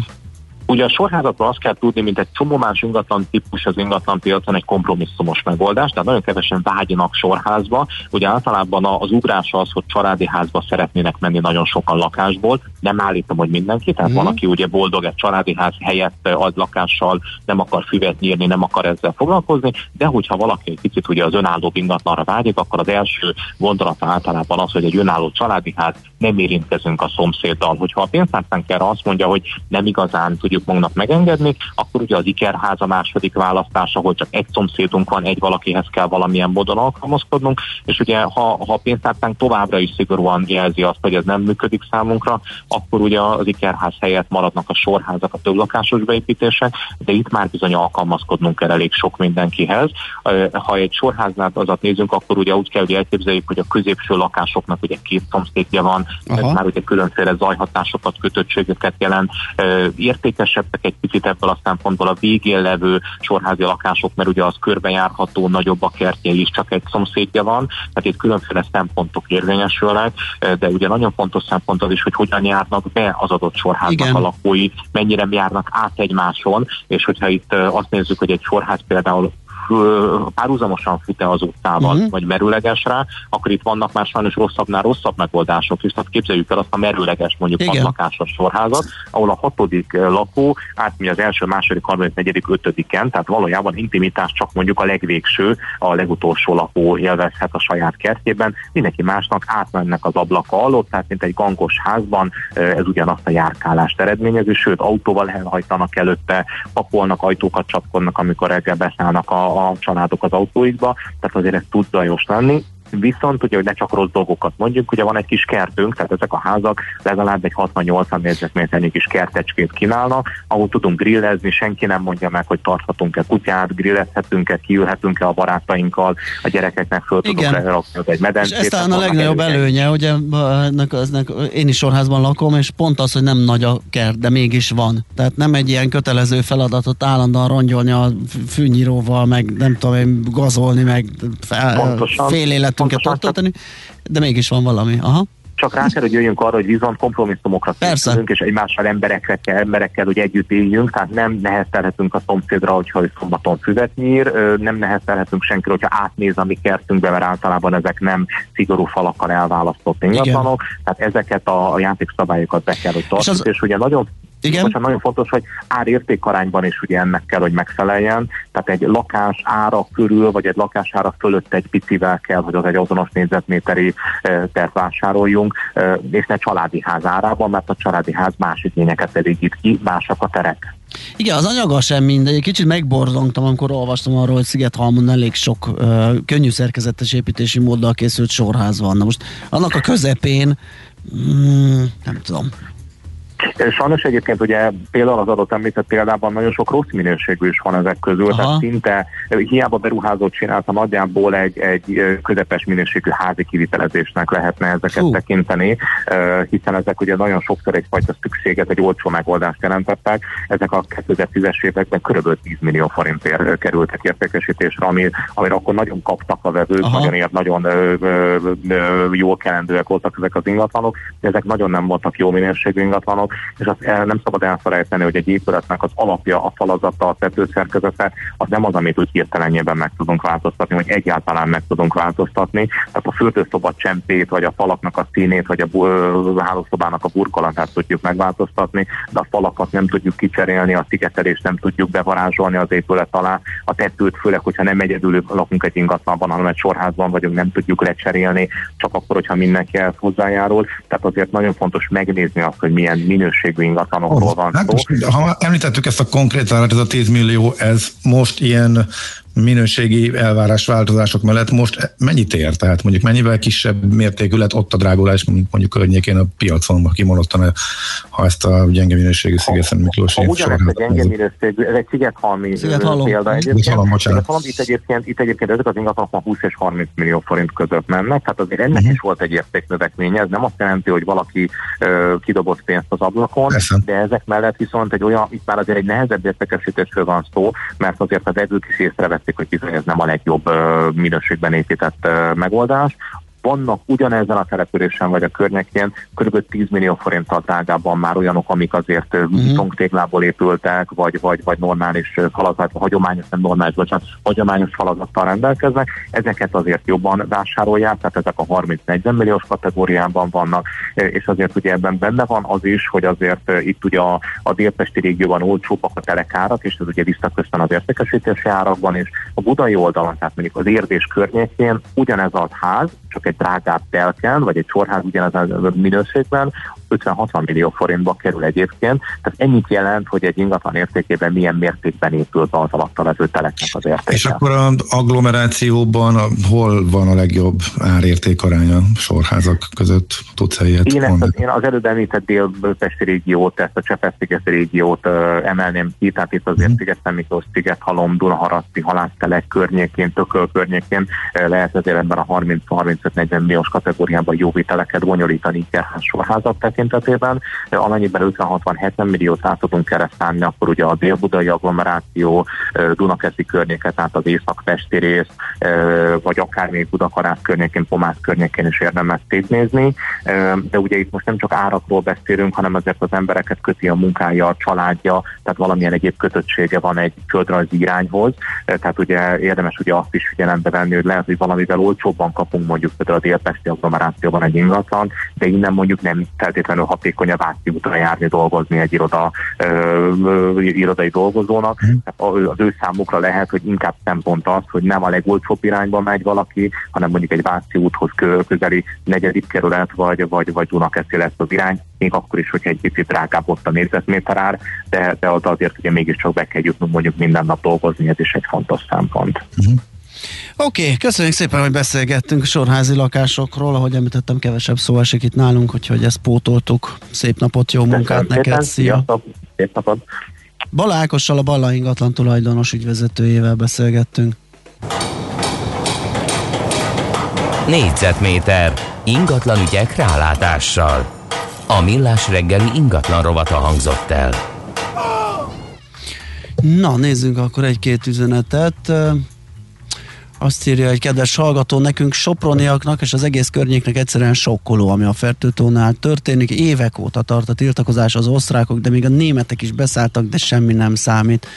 Ugye a sorházatról azt kell tudni, mint egy csomó más ingatlan típus az ingatlan piacon egy kompromisszumos megoldás, tehát nagyon kevesen vágyanak sorházba. Ugye általában az ugrás az, hogy családi házba szeretnének menni nagyon sokan lakásból. Nem állítom, hogy mindenki, tehát mm. van, aki ugye boldog egy családi ház helyett ad lakással, nem akar füvet nyírni, nem akar ezzel foglalkozni, de hogyha valaki egy picit ugye az önálló ingatlanra vágyik, akkor az első gondolata általában az, hogy egy önálló családi ház nem érintkezünk a szomszéddal. Hogyha a pénztárcánk azt mondja, hogy nem igazán tudjuk tudjuk magunknak megengedni, akkor ugye az ikerház a második választás, ahol csak egy szomszédunk van, egy valakihez kell valamilyen módon alkalmazkodnunk, és ugye ha, ha a pénztárcánk továbbra is szigorúan jelzi azt, hogy ez nem működik számunkra, akkor ugye az ikerház helyett maradnak a sorházak, a több lakásos beépítések, de itt már bizony alkalmazkodnunk kell elég sok mindenkihez. Ha egy sorháznál azat nézünk, akkor ugye úgy kell, hogy elképzeljük, hogy a középső lakásoknak ugye két szomszédja van, Aha. ez már ugye különféle zajhatásokat, kötöttségeket jelent, értékes szélesebbek egy picit ebből a szempontból a végén levő sorházi lakások, mert ugye az körbejárható, nagyobb a kertje is, csak egy szomszédja van, tehát itt különféle szempontok érvényesülnek, de ugye nagyon fontos szempont az is, hogy hogyan járnak be az adott sorháznak Igen. a lakói, mennyire járnak át egymáson, és hogyha itt azt nézzük, hogy egy sorház például párhuzamosan fut-e az utcával, uh-huh. vagy merőleges rá, akkor itt vannak már sajnos rosszabbnál rosszabb megoldások is. Tehát képzeljük el azt a merőleges mondjuk Igen. lakásos sorházat, ahol a hatodik lakó átmegy az első, második, harmadik, negyedik, ötödiken, tehát valójában intimitás csak mondjuk a legvégső, a legutolsó lakó élvezhet a saját kertjében, mindenki másnak átmennek az ablaka alól, tehát mint egy gangos házban ez ugyanazt a járkálást eredményező, sőt autóval elhajtanak előtte, papolnak, ajtókat csapkodnak, amikor reggel beszállnak a, a családok az autóikba, tehát azért ez tud zajos lenni. Viszont ugye, hogy ne csak rossz dolgokat mondjuk, ugye van egy kis kertünk, tehát ezek a házak legalább egy 60-80 négyzetméternyi kis kertecskét kínálnak, ahol tudunk grillezni, senki nem mondja meg, hogy tarthatunk-e kutyát, grillezhetünk-e, kiülhetünk-e a barátainkkal, a gyerekeknek föl tudunk lerakni egy És medencét. ez talán a legnagyobb előnye, ugye ennek, ennek, én is sorházban lakom, és pont az, hogy nem nagy a kert, de mégis van. Tehát nem egy ilyen kötelező feladatot állandóan rongyolni a fű- fűnyíróval, meg nem tudom én, gazolni, meg fel, fél életünket ott tölteni, de mégis van valami. Aha. Csak rá kell, hogy jöjjünk arra, hogy viszont kompromisszumokra készülünk, és egymással emberekre kell, emberekkel, hogy együtt éljünk, tehát nem neheztelhetünk a szomszédra, hogyha ő szombaton füvet nyír, nem neheztelhetünk senkire, hogyha átnéz a mi kertünkbe, mert általában ezek nem szigorú falakkal elválasztott ingatlanok, tehát ezeket a, játékszabályokat be kell, hogy tartsuk, és, és ugye nagyon igen? Bocsánat, nagyon fontos, hogy ár-értékarányban is ugye ennek kell, hogy megfeleljen. Tehát egy lakás ára körül, vagy egy lakás ára fölött egy picivel kell, hogy az egy azonos négyzetméteri eh, tert vásároljunk, eh, és ne családi ház árában, mert a családi ház más igényeket elégít ki, másak a terek. Igen, az anyaga sem mindegy. Egy kicsit megborzongtam, amikor olvastam arról, hogy Szigethalmon elég sok uh, könnyű szerkezetes építési móddal készült sorház van. Na most annak a közepén, mm, nem tudom. Sajnos egyébként ugye például az adott említett példában nagyon sok rossz minőségű is van ezek közül, Aha. tehát szinte hiába beruházót csináltam, nagyjából egy, egy ö, közepes minőségű házi kivitelezésnek lehetne ezeket Fú. tekinteni, hiszen ezek ugye nagyon sokszor egyfajta szükséget, egy olcsó megoldást jelentettek. Ezek a 2010-es években kb. 10 millió forintért kerültek értékesítésre, ami, amire akkor nagyon kaptak a vevők, Aha. nagyon, ért, nagyon ö, ö, ö, jól kelendőek voltak ezek az ingatlanok, de ezek nagyon nem voltak jó minőségű ingatlanok, és azt el, nem szabad elfelejteni, hogy egy épületnek az alapja, a falazata, a tetőszerkezete, az nem az, amit úgy hirtelenjében meg tudunk változtatni, vagy egyáltalán meg tudunk változtatni. Tehát a fürdőszoba csempét, vagy a falaknak a színét, vagy a bu- ö, hálószobának a burkolatát tudjuk megváltoztatni, de a falakat nem tudjuk kicserélni, a szigetelést nem tudjuk bevarázsolni az épület alá, a tetőt, főleg, hogyha nem egyedül lakunk egy ingatlanban, hanem egy sorházban vagyunk, nem tudjuk lecserélni, csak akkor, hogyha mindenki ehhez hozzájárul. Tehát azért nagyon fontos megnézni azt, hogy milyen minőségű ingatlanokról van Hát szó. most, ha már említettük ezt a konkrét árat, ez a 10 millió, ez most ilyen minőségi elvárás változások mellett most mennyit ér? Tehát mondjuk mennyivel kisebb mértékű lett ott a drágulás, mint mondjuk környékén a piacon, aki kimondottan, ha ezt a gyenge minőségű Szigetszen Miklósi Ha ugyanezt a gyenge minőségű, ez egy szigethalmi Szigethalom. példa egyébként. Szigethalom. Szigethalom, itt egyébként, itt egyébként ezek az ingatlanok ma 20 és 30 millió forint között mennek, tehát azért ennek Mhm. is volt egy értéknövekménye, ez nem azt jelenti, hogy valaki ö, kidobott pénzt az ablakon, Persze. de ezek mellett viszont egy olyan, itt már azért egy nehezebb értékesítésről van szó, mert azért az vevők is észrevették, hogy bizony ez nem a legjobb minőségben épített megoldás. Vannak ugyanezen a településen vagy a környékén kb. 10 millió forinttal drágábban már olyanok, amik azért uh-huh. betongtéglából épültek, vagy, vagy, vagy normális falazat, hagyományos, nem normális, bocsánat, hagyományos falazattal rendelkeznek. Ezeket azért jobban vásárolják, tehát ezek a 30-40 milliós kategóriában vannak, és azért ugye ebben benne van az is, hogy azért itt ugye a, a délpesti régióban olcsóbbak a telekárak, és ez ugye visszaköszön az értékesítési árakban, és a budai oldalon, tehát mondjuk az érdés környékén ugyanez az ház, csak egy drágább telken, vagy egy sorház ugyanez a minőségben, 50-60 millió forintba kerül egyébként. Tehát ennyit jelent, hogy egy ingatlan értékében milyen mértékben épül be az alatta levő teleknek az értéke. És akkor az agglomerációban hol van a legjobb árérték aránya sorházak között? Tudsz ilyet Én, ezt én az előbb említett délpesti régiót, ezt a Csepel-szigeti régiót uh, emelném ki, tehát itt azért Sziget Miklós, Sziget, Halom, Dunaharaszti, Halásztelek környékén, Tököl környékén lehet ezért ebben a 30-35-40 milliós kategóriában jó viteleket bonyolítani ikerház sorházak tekintetében. Amennyiben 50-60-70 milliót át tudunk keresztálni, akkor ugye a dél-budai agglomeráció, Dunakeszi környéket, tehát az észak-pesti rész, vagy akár még Budakarász környékén, Pomász környékén is érdemes szétnézni, de ugye itt most nem csak árakról beszélünk, hanem azért az embereket köti a munkája, a családja, tehát valamilyen egyéb kötöttsége van egy földrajzi irányhoz, tehát ugye érdemes ugye azt is figyelembe venni, hogy lehet, hogy valamivel olcsóbban kapunk mondjuk a délpesti agglomerációban egy ingatlan, de innen mondjuk nem feltétlenül hatékony a Váci útra járni dolgozni egy iroda, ö, irodai dolgozónak. Tehát az ő számukra lehet, hogy inkább szempont az, hogy nem a legolcsóbb irányba megy valaki, hanem mondjuk egy Váci úthoz kö- közeli negyedik kerület, vagy, vagy, vagy Dunakeszi lesz az irány, még akkor is, hogyha egy picit drágább ott a négyzetméter ár, de, de az azért ugye mégiscsak be kell jutnunk mondjuk minden nap dolgozni, ez is egy fontos szempont. Oké, okay, köszönjük szépen, hogy beszélgettünk a sorházi lakásokról, ahogy említettem, kevesebb szó esik itt nálunk, úgyhogy ezt pótoltuk. Szép napot, jó munkát Köszönöm neked, szia! Szép napot! Bala Ákossal, a Balla ingatlan tulajdonos ügyvezetőjével beszélgettünk. Négyzetméter ingatlan ügyek rálátással. A millás reggeli ingatlan rovata hangzott el. Na, nézzünk akkor egy-két üzenetet. Azt írja egy kedves hallgató, nekünk soproniaknak és az egész környéknek egyszerűen sokkoló, ami a Fertőtónál történik. Évek óta tart a tiltakozás az osztrákok, de még a németek is beszálltak, de semmi nem számít.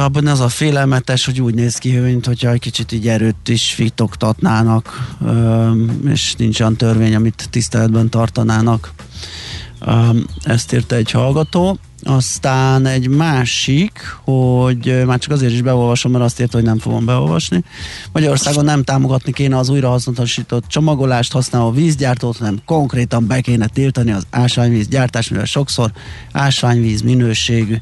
Abban az a félelmetes, hogy úgy néz ki, mint hogyha egy kicsit így erőt is fitoktatnának, és nincs olyan törvény, amit tiszteletben tartanának. Ezt írta egy hallgató. Aztán egy másik, hogy már csak azért is beolvasom, mert azt írta, hogy nem fogom beolvasni. Magyarországon nem támogatni kéne az újrahasznosított csomagolást használó vízgyártót, hanem konkrétan be kéne tiltani az ásványvíz gyártást, mivel sokszor ásványvíz minőségű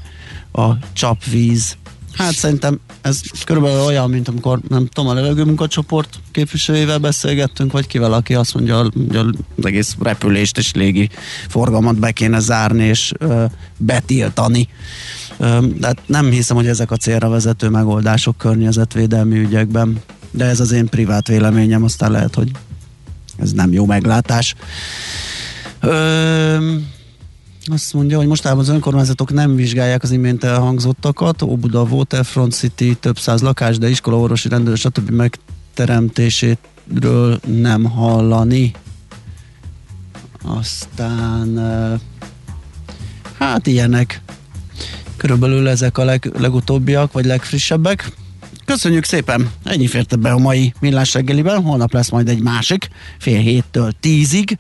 a csapvíz. Hát szerintem ez körülbelül olyan, mint amikor nem tudom, a levegőmunkacsoport képviselőjével beszélgettünk, vagy kivel, aki azt mondja, hogy az egész repülést és légi forgalmat be kéne zárni és ö, betiltani. Ö, de hát nem hiszem, hogy ezek a célra vezető megoldások környezetvédelmi ügyekben, de ez az én privát véleményem, aztán lehet, hogy ez nem jó meglátás. Ö, azt mondja, hogy mostában az önkormányzatok nem vizsgálják az imént elhangzottakat. Óbuda, Waterfront City, több száz lakás, de iskola, orvosi rendőr, stb. megteremtéséről nem hallani. Aztán hát ilyenek. Körülbelül ezek a leg, legutóbbiak, vagy legfrissebbek. Köszönjük szépen! Ennyi férte be a mai millás reggeliben, holnap lesz majd egy másik, fél héttől tízig.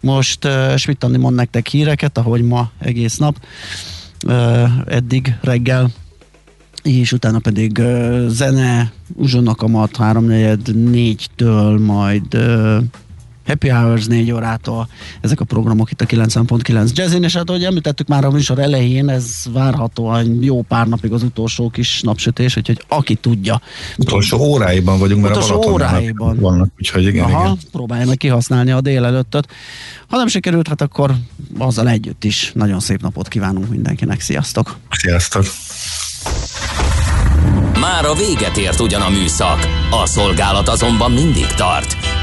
Most uh, Schmidt mond nektek híreket, ahogy ma egész nap, uh, eddig reggel, és utána pedig uh, zene, uzsonakamat 3-4-től majd uh, Happy Hours 4 órától, ezek a programok itt a 90.9 Jazzin, és hát ahogy említettük már a műsor elején, ez várhatóan jó pár napig az utolsó kis napsütés, úgyhogy aki tudja. Utolsó óráiban vagyunk, mert utolsó a óráiban. vannak, úgyhogy igen, Aha, igen. próbálja meg kihasználni a délelőttöt. Ha nem sikerült, hát akkor azzal együtt is nagyon szép napot kívánunk mindenkinek. Sziasztok! Sziasztok! Már a véget ért ugyan a műszak, a szolgálat azonban mindig tart,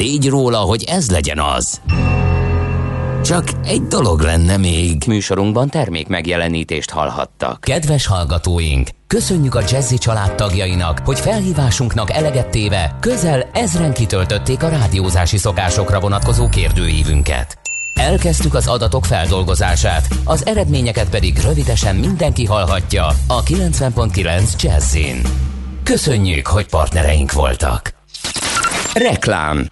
tégy róla, hogy ez legyen az. Csak egy dolog lenne még. Műsorunkban termék megjelenítést hallhattak. Kedves hallgatóink, köszönjük a Jazzy család tagjainak, hogy felhívásunknak eleget téve közel ezren kitöltötték a rádiózási szokásokra vonatkozó kérdőívünket. Elkezdtük az adatok feldolgozását, az eredményeket pedig rövidesen mindenki hallhatja a 90.9 Jazzin. Köszönjük, hogy partnereink voltak. Reklám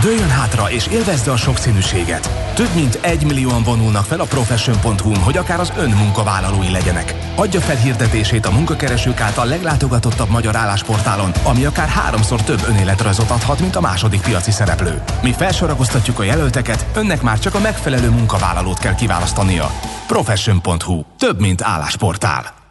Dőjön hátra és élvezze a sokszínűséget. Több mint egy millióan vonulnak fel a profession.hu-n, hogy akár az ön munkavállalói legyenek. Adja fel hirdetését a munkakeresők által leglátogatottabb magyar állásportálon, ami akár háromszor több önéletrajzot adhat, mint a második piaci szereplő. Mi felsorakoztatjuk a jelölteket, önnek már csak a megfelelő munkavállalót kell kiválasztania. Profession.hu. Több, mint állásportál.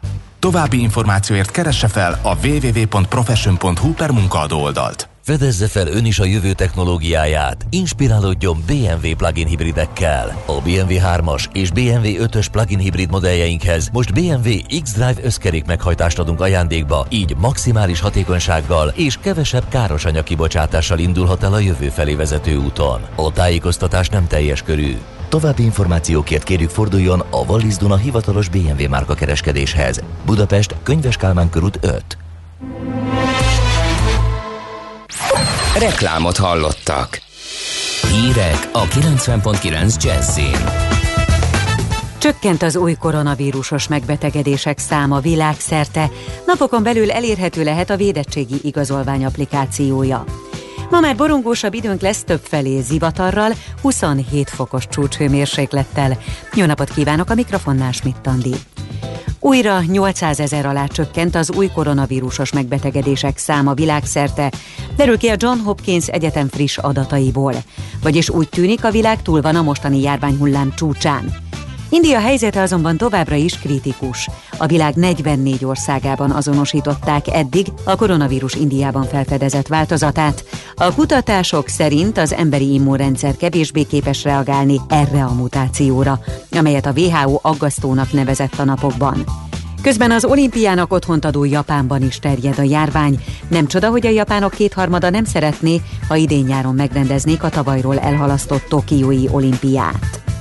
További információért keresse fel a www.profession.hu per munkaadó oldalt. Fedezze fel ön is a jövő technológiáját, inspirálódjon BMW plug-in hibridekkel. A BMW 3-as és BMW 5-ös plug-in hibrid modelljeinkhez most BMW X-Drive összkerék meghajtást adunk ajándékba, így maximális hatékonysággal és kevesebb káros anyagkibocsátással indulhat el a jövő felé vezető úton. A tájékoztatás nem teljes körű. További információkért kérjük forduljon a Wallis Duna hivatalos BMW márka kereskedéshez. Budapest, Könyves Kálmán körút 5. Reklámot hallottak. Hírek a 90.9 Jazzin. Csökkent az új koronavírusos megbetegedések száma világszerte, napokon belül elérhető lehet a védettségi igazolvány applikációja. Ma már borongósabb időnk lesz többfelé zivatarral, 27 fokos csúcshőmérséklettel. Jó napot kívánok a mikrofonnál Schmidt Újra 800 ezer alá csökkent az új koronavírusos megbetegedések száma világszerte, derül ki a John Hopkins Egyetem friss adataiból. Vagyis úgy tűnik, a világ túl van a mostani járványhullám csúcsán. India helyzete azonban továbbra is kritikus. A világ 44 országában azonosították eddig a koronavírus Indiában felfedezett változatát. A kutatások szerint az emberi immunrendszer kevésbé képes reagálni erre a mutációra, amelyet a WHO aggasztónak nevezett a napokban. Közben az olimpiának otthont adó Japánban is terjed a járvány. Nem csoda, hogy a japánok kétharmada nem szeretné, ha idén nyáron megrendeznék a tavalyról elhalasztott Tokiói olimpiát.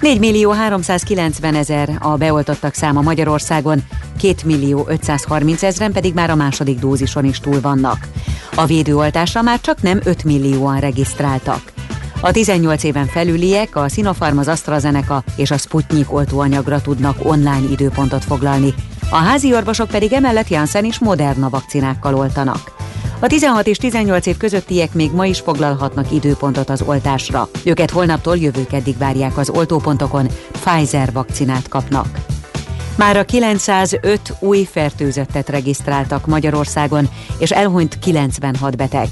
4 millió 390 ezer a beoltottak száma Magyarországon, 2 millió 530 ezeren pedig már a második dózison is túl vannak. A védőoltásra már csak nem 5 millióan regisztráltak. A 18 éven felüliek a Sinopharm, az AstraZeneca és a Sputnik oltóanyagra tudnak online időpontot foglalni. A házi orvosok pedig emellett Janssen és Moderna vakcinákkal oltanak. A 16 és 18 év közöttiek még ma is foglalhatnak időpontot az oltásra. Őket holnaptól jövő keddig várják az oltópontokon, Pfizer vakcinát kapnak. Már a 905 új fertőzöttet regisztráltak Magyarországon, és elhunyt 96 beteg.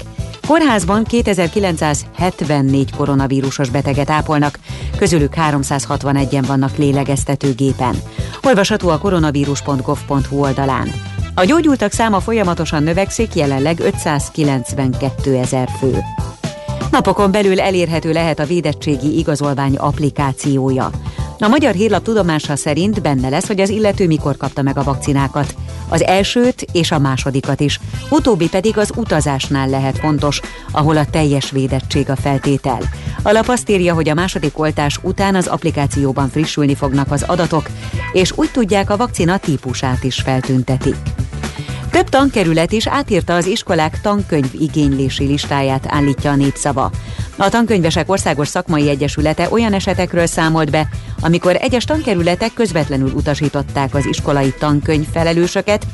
Kórházban 2974 koronavírusos beteget ápolnak, közülük 361-en vannak lélegeztetőgépen. Olvasható a koronavírus.gov.hu oldalán. A gyógyultak száma folyamatosan növekszik, jelenleg 592 ezer fő. Napokon belül elérhető lehet a védettségi igazolvány applikációja. A Magyar Hírlap tudomása szerint benne lesz, hogy az illető mikor kapta meg a vakcinákat. Az elsőt és a másodikat is. Utóbbi pedig az utazásnál lehet fontos, ahol a teljes védettség a feltétel. A lap azt írja, hogy a második oltás után az applikációban frissülni fognak az adatok, és úgy tudják a vakcina típusát is feltüntetik. Több tankerület is átírta az iskolák tankönyv igénylési listáját, állítja a népszava. A Tankönyvesek Országos Szakmai Egyesülete olyan esetekről számolt be, amikor egyes tankerületek közvetlenül utasították az iskolai tankönyv felelősöket,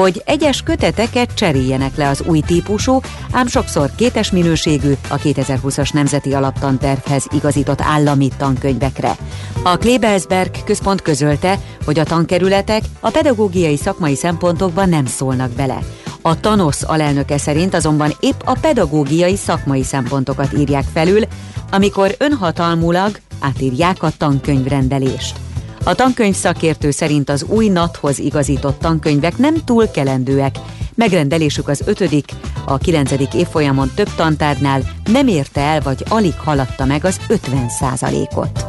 hogy egyes köteteket cseréljenek le az új típusú, ám sokszor kétes minőségű, a 2020-as Nemzeti Alaptantervhez igazított állami tankönyvekre. A Klebelsberg központ közölte, hogy a tankerületek a pedagógiai szakmai szempontokban nem szólnak bele. A TANOSZ alelnöke szerint azonban épp a pedagógiai szakmai szempontokat írják felül, amikor önhatalmulag átírják a tankönyvrendelést. A tankönyv szakértő szerint az új NAT-hoz igazított tankönyvek nem túl kelendőek, megrendelésük az ötödik, a kilencedik évfolyamon több tantárnál nem érte el vagy alig haladta meg az 50% ot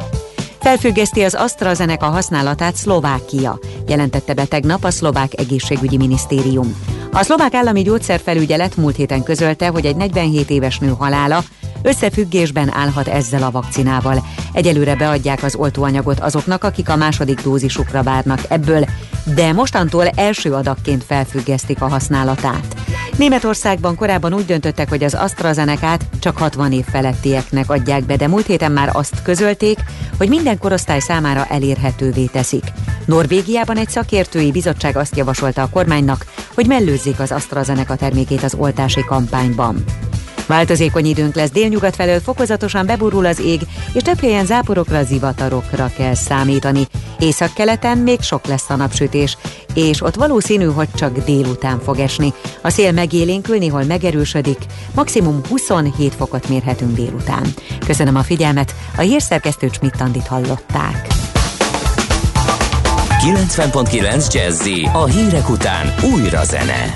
Felfüggeszti az AstraZeneca használatát Szlovákia, jelentette be tegnap a szlovák egészségügyi minisztérium. A szlovák állami gyógyszerfelügyelet múlt héten közölte, hogy egy 47 éves nő halála összefüggésben állhat ezzel a vakcinával. Egyelőre beadják az oltóanyagot azoknak, akik a második dózisukra várnak ebből, de mostantól első adagként felfüggesztik a használatát. Németországban korábban úgy döntöttek, hogy az AstraZeneca-t csak 60 év felettieknek adják be, de múlt héten már azt közölték, hogy minden korosztály számára elérhetővé teszik. Norvégiában egy szakértői bizottság azt javasolta a kormánynak, hogy mellőzzék az AstraZeneca termékét az oltási kampányban. Változékony időnk lesz délnyugat felől, fokozatosan beburul az ég, és több helyen záporokra, zivatarokra kell számítani. Északkeleten még sok lesz a napsütés, és ott valószínű, hogy csak délután fog esni. A szél megélénkül, néhol megerősödik, maximum 27 fokot mérhetünk délután. Köszönöm a figyelmet, a hírszerkesztő Csmittandit hallották. 90.9 Jazzy a hírek után újra zene.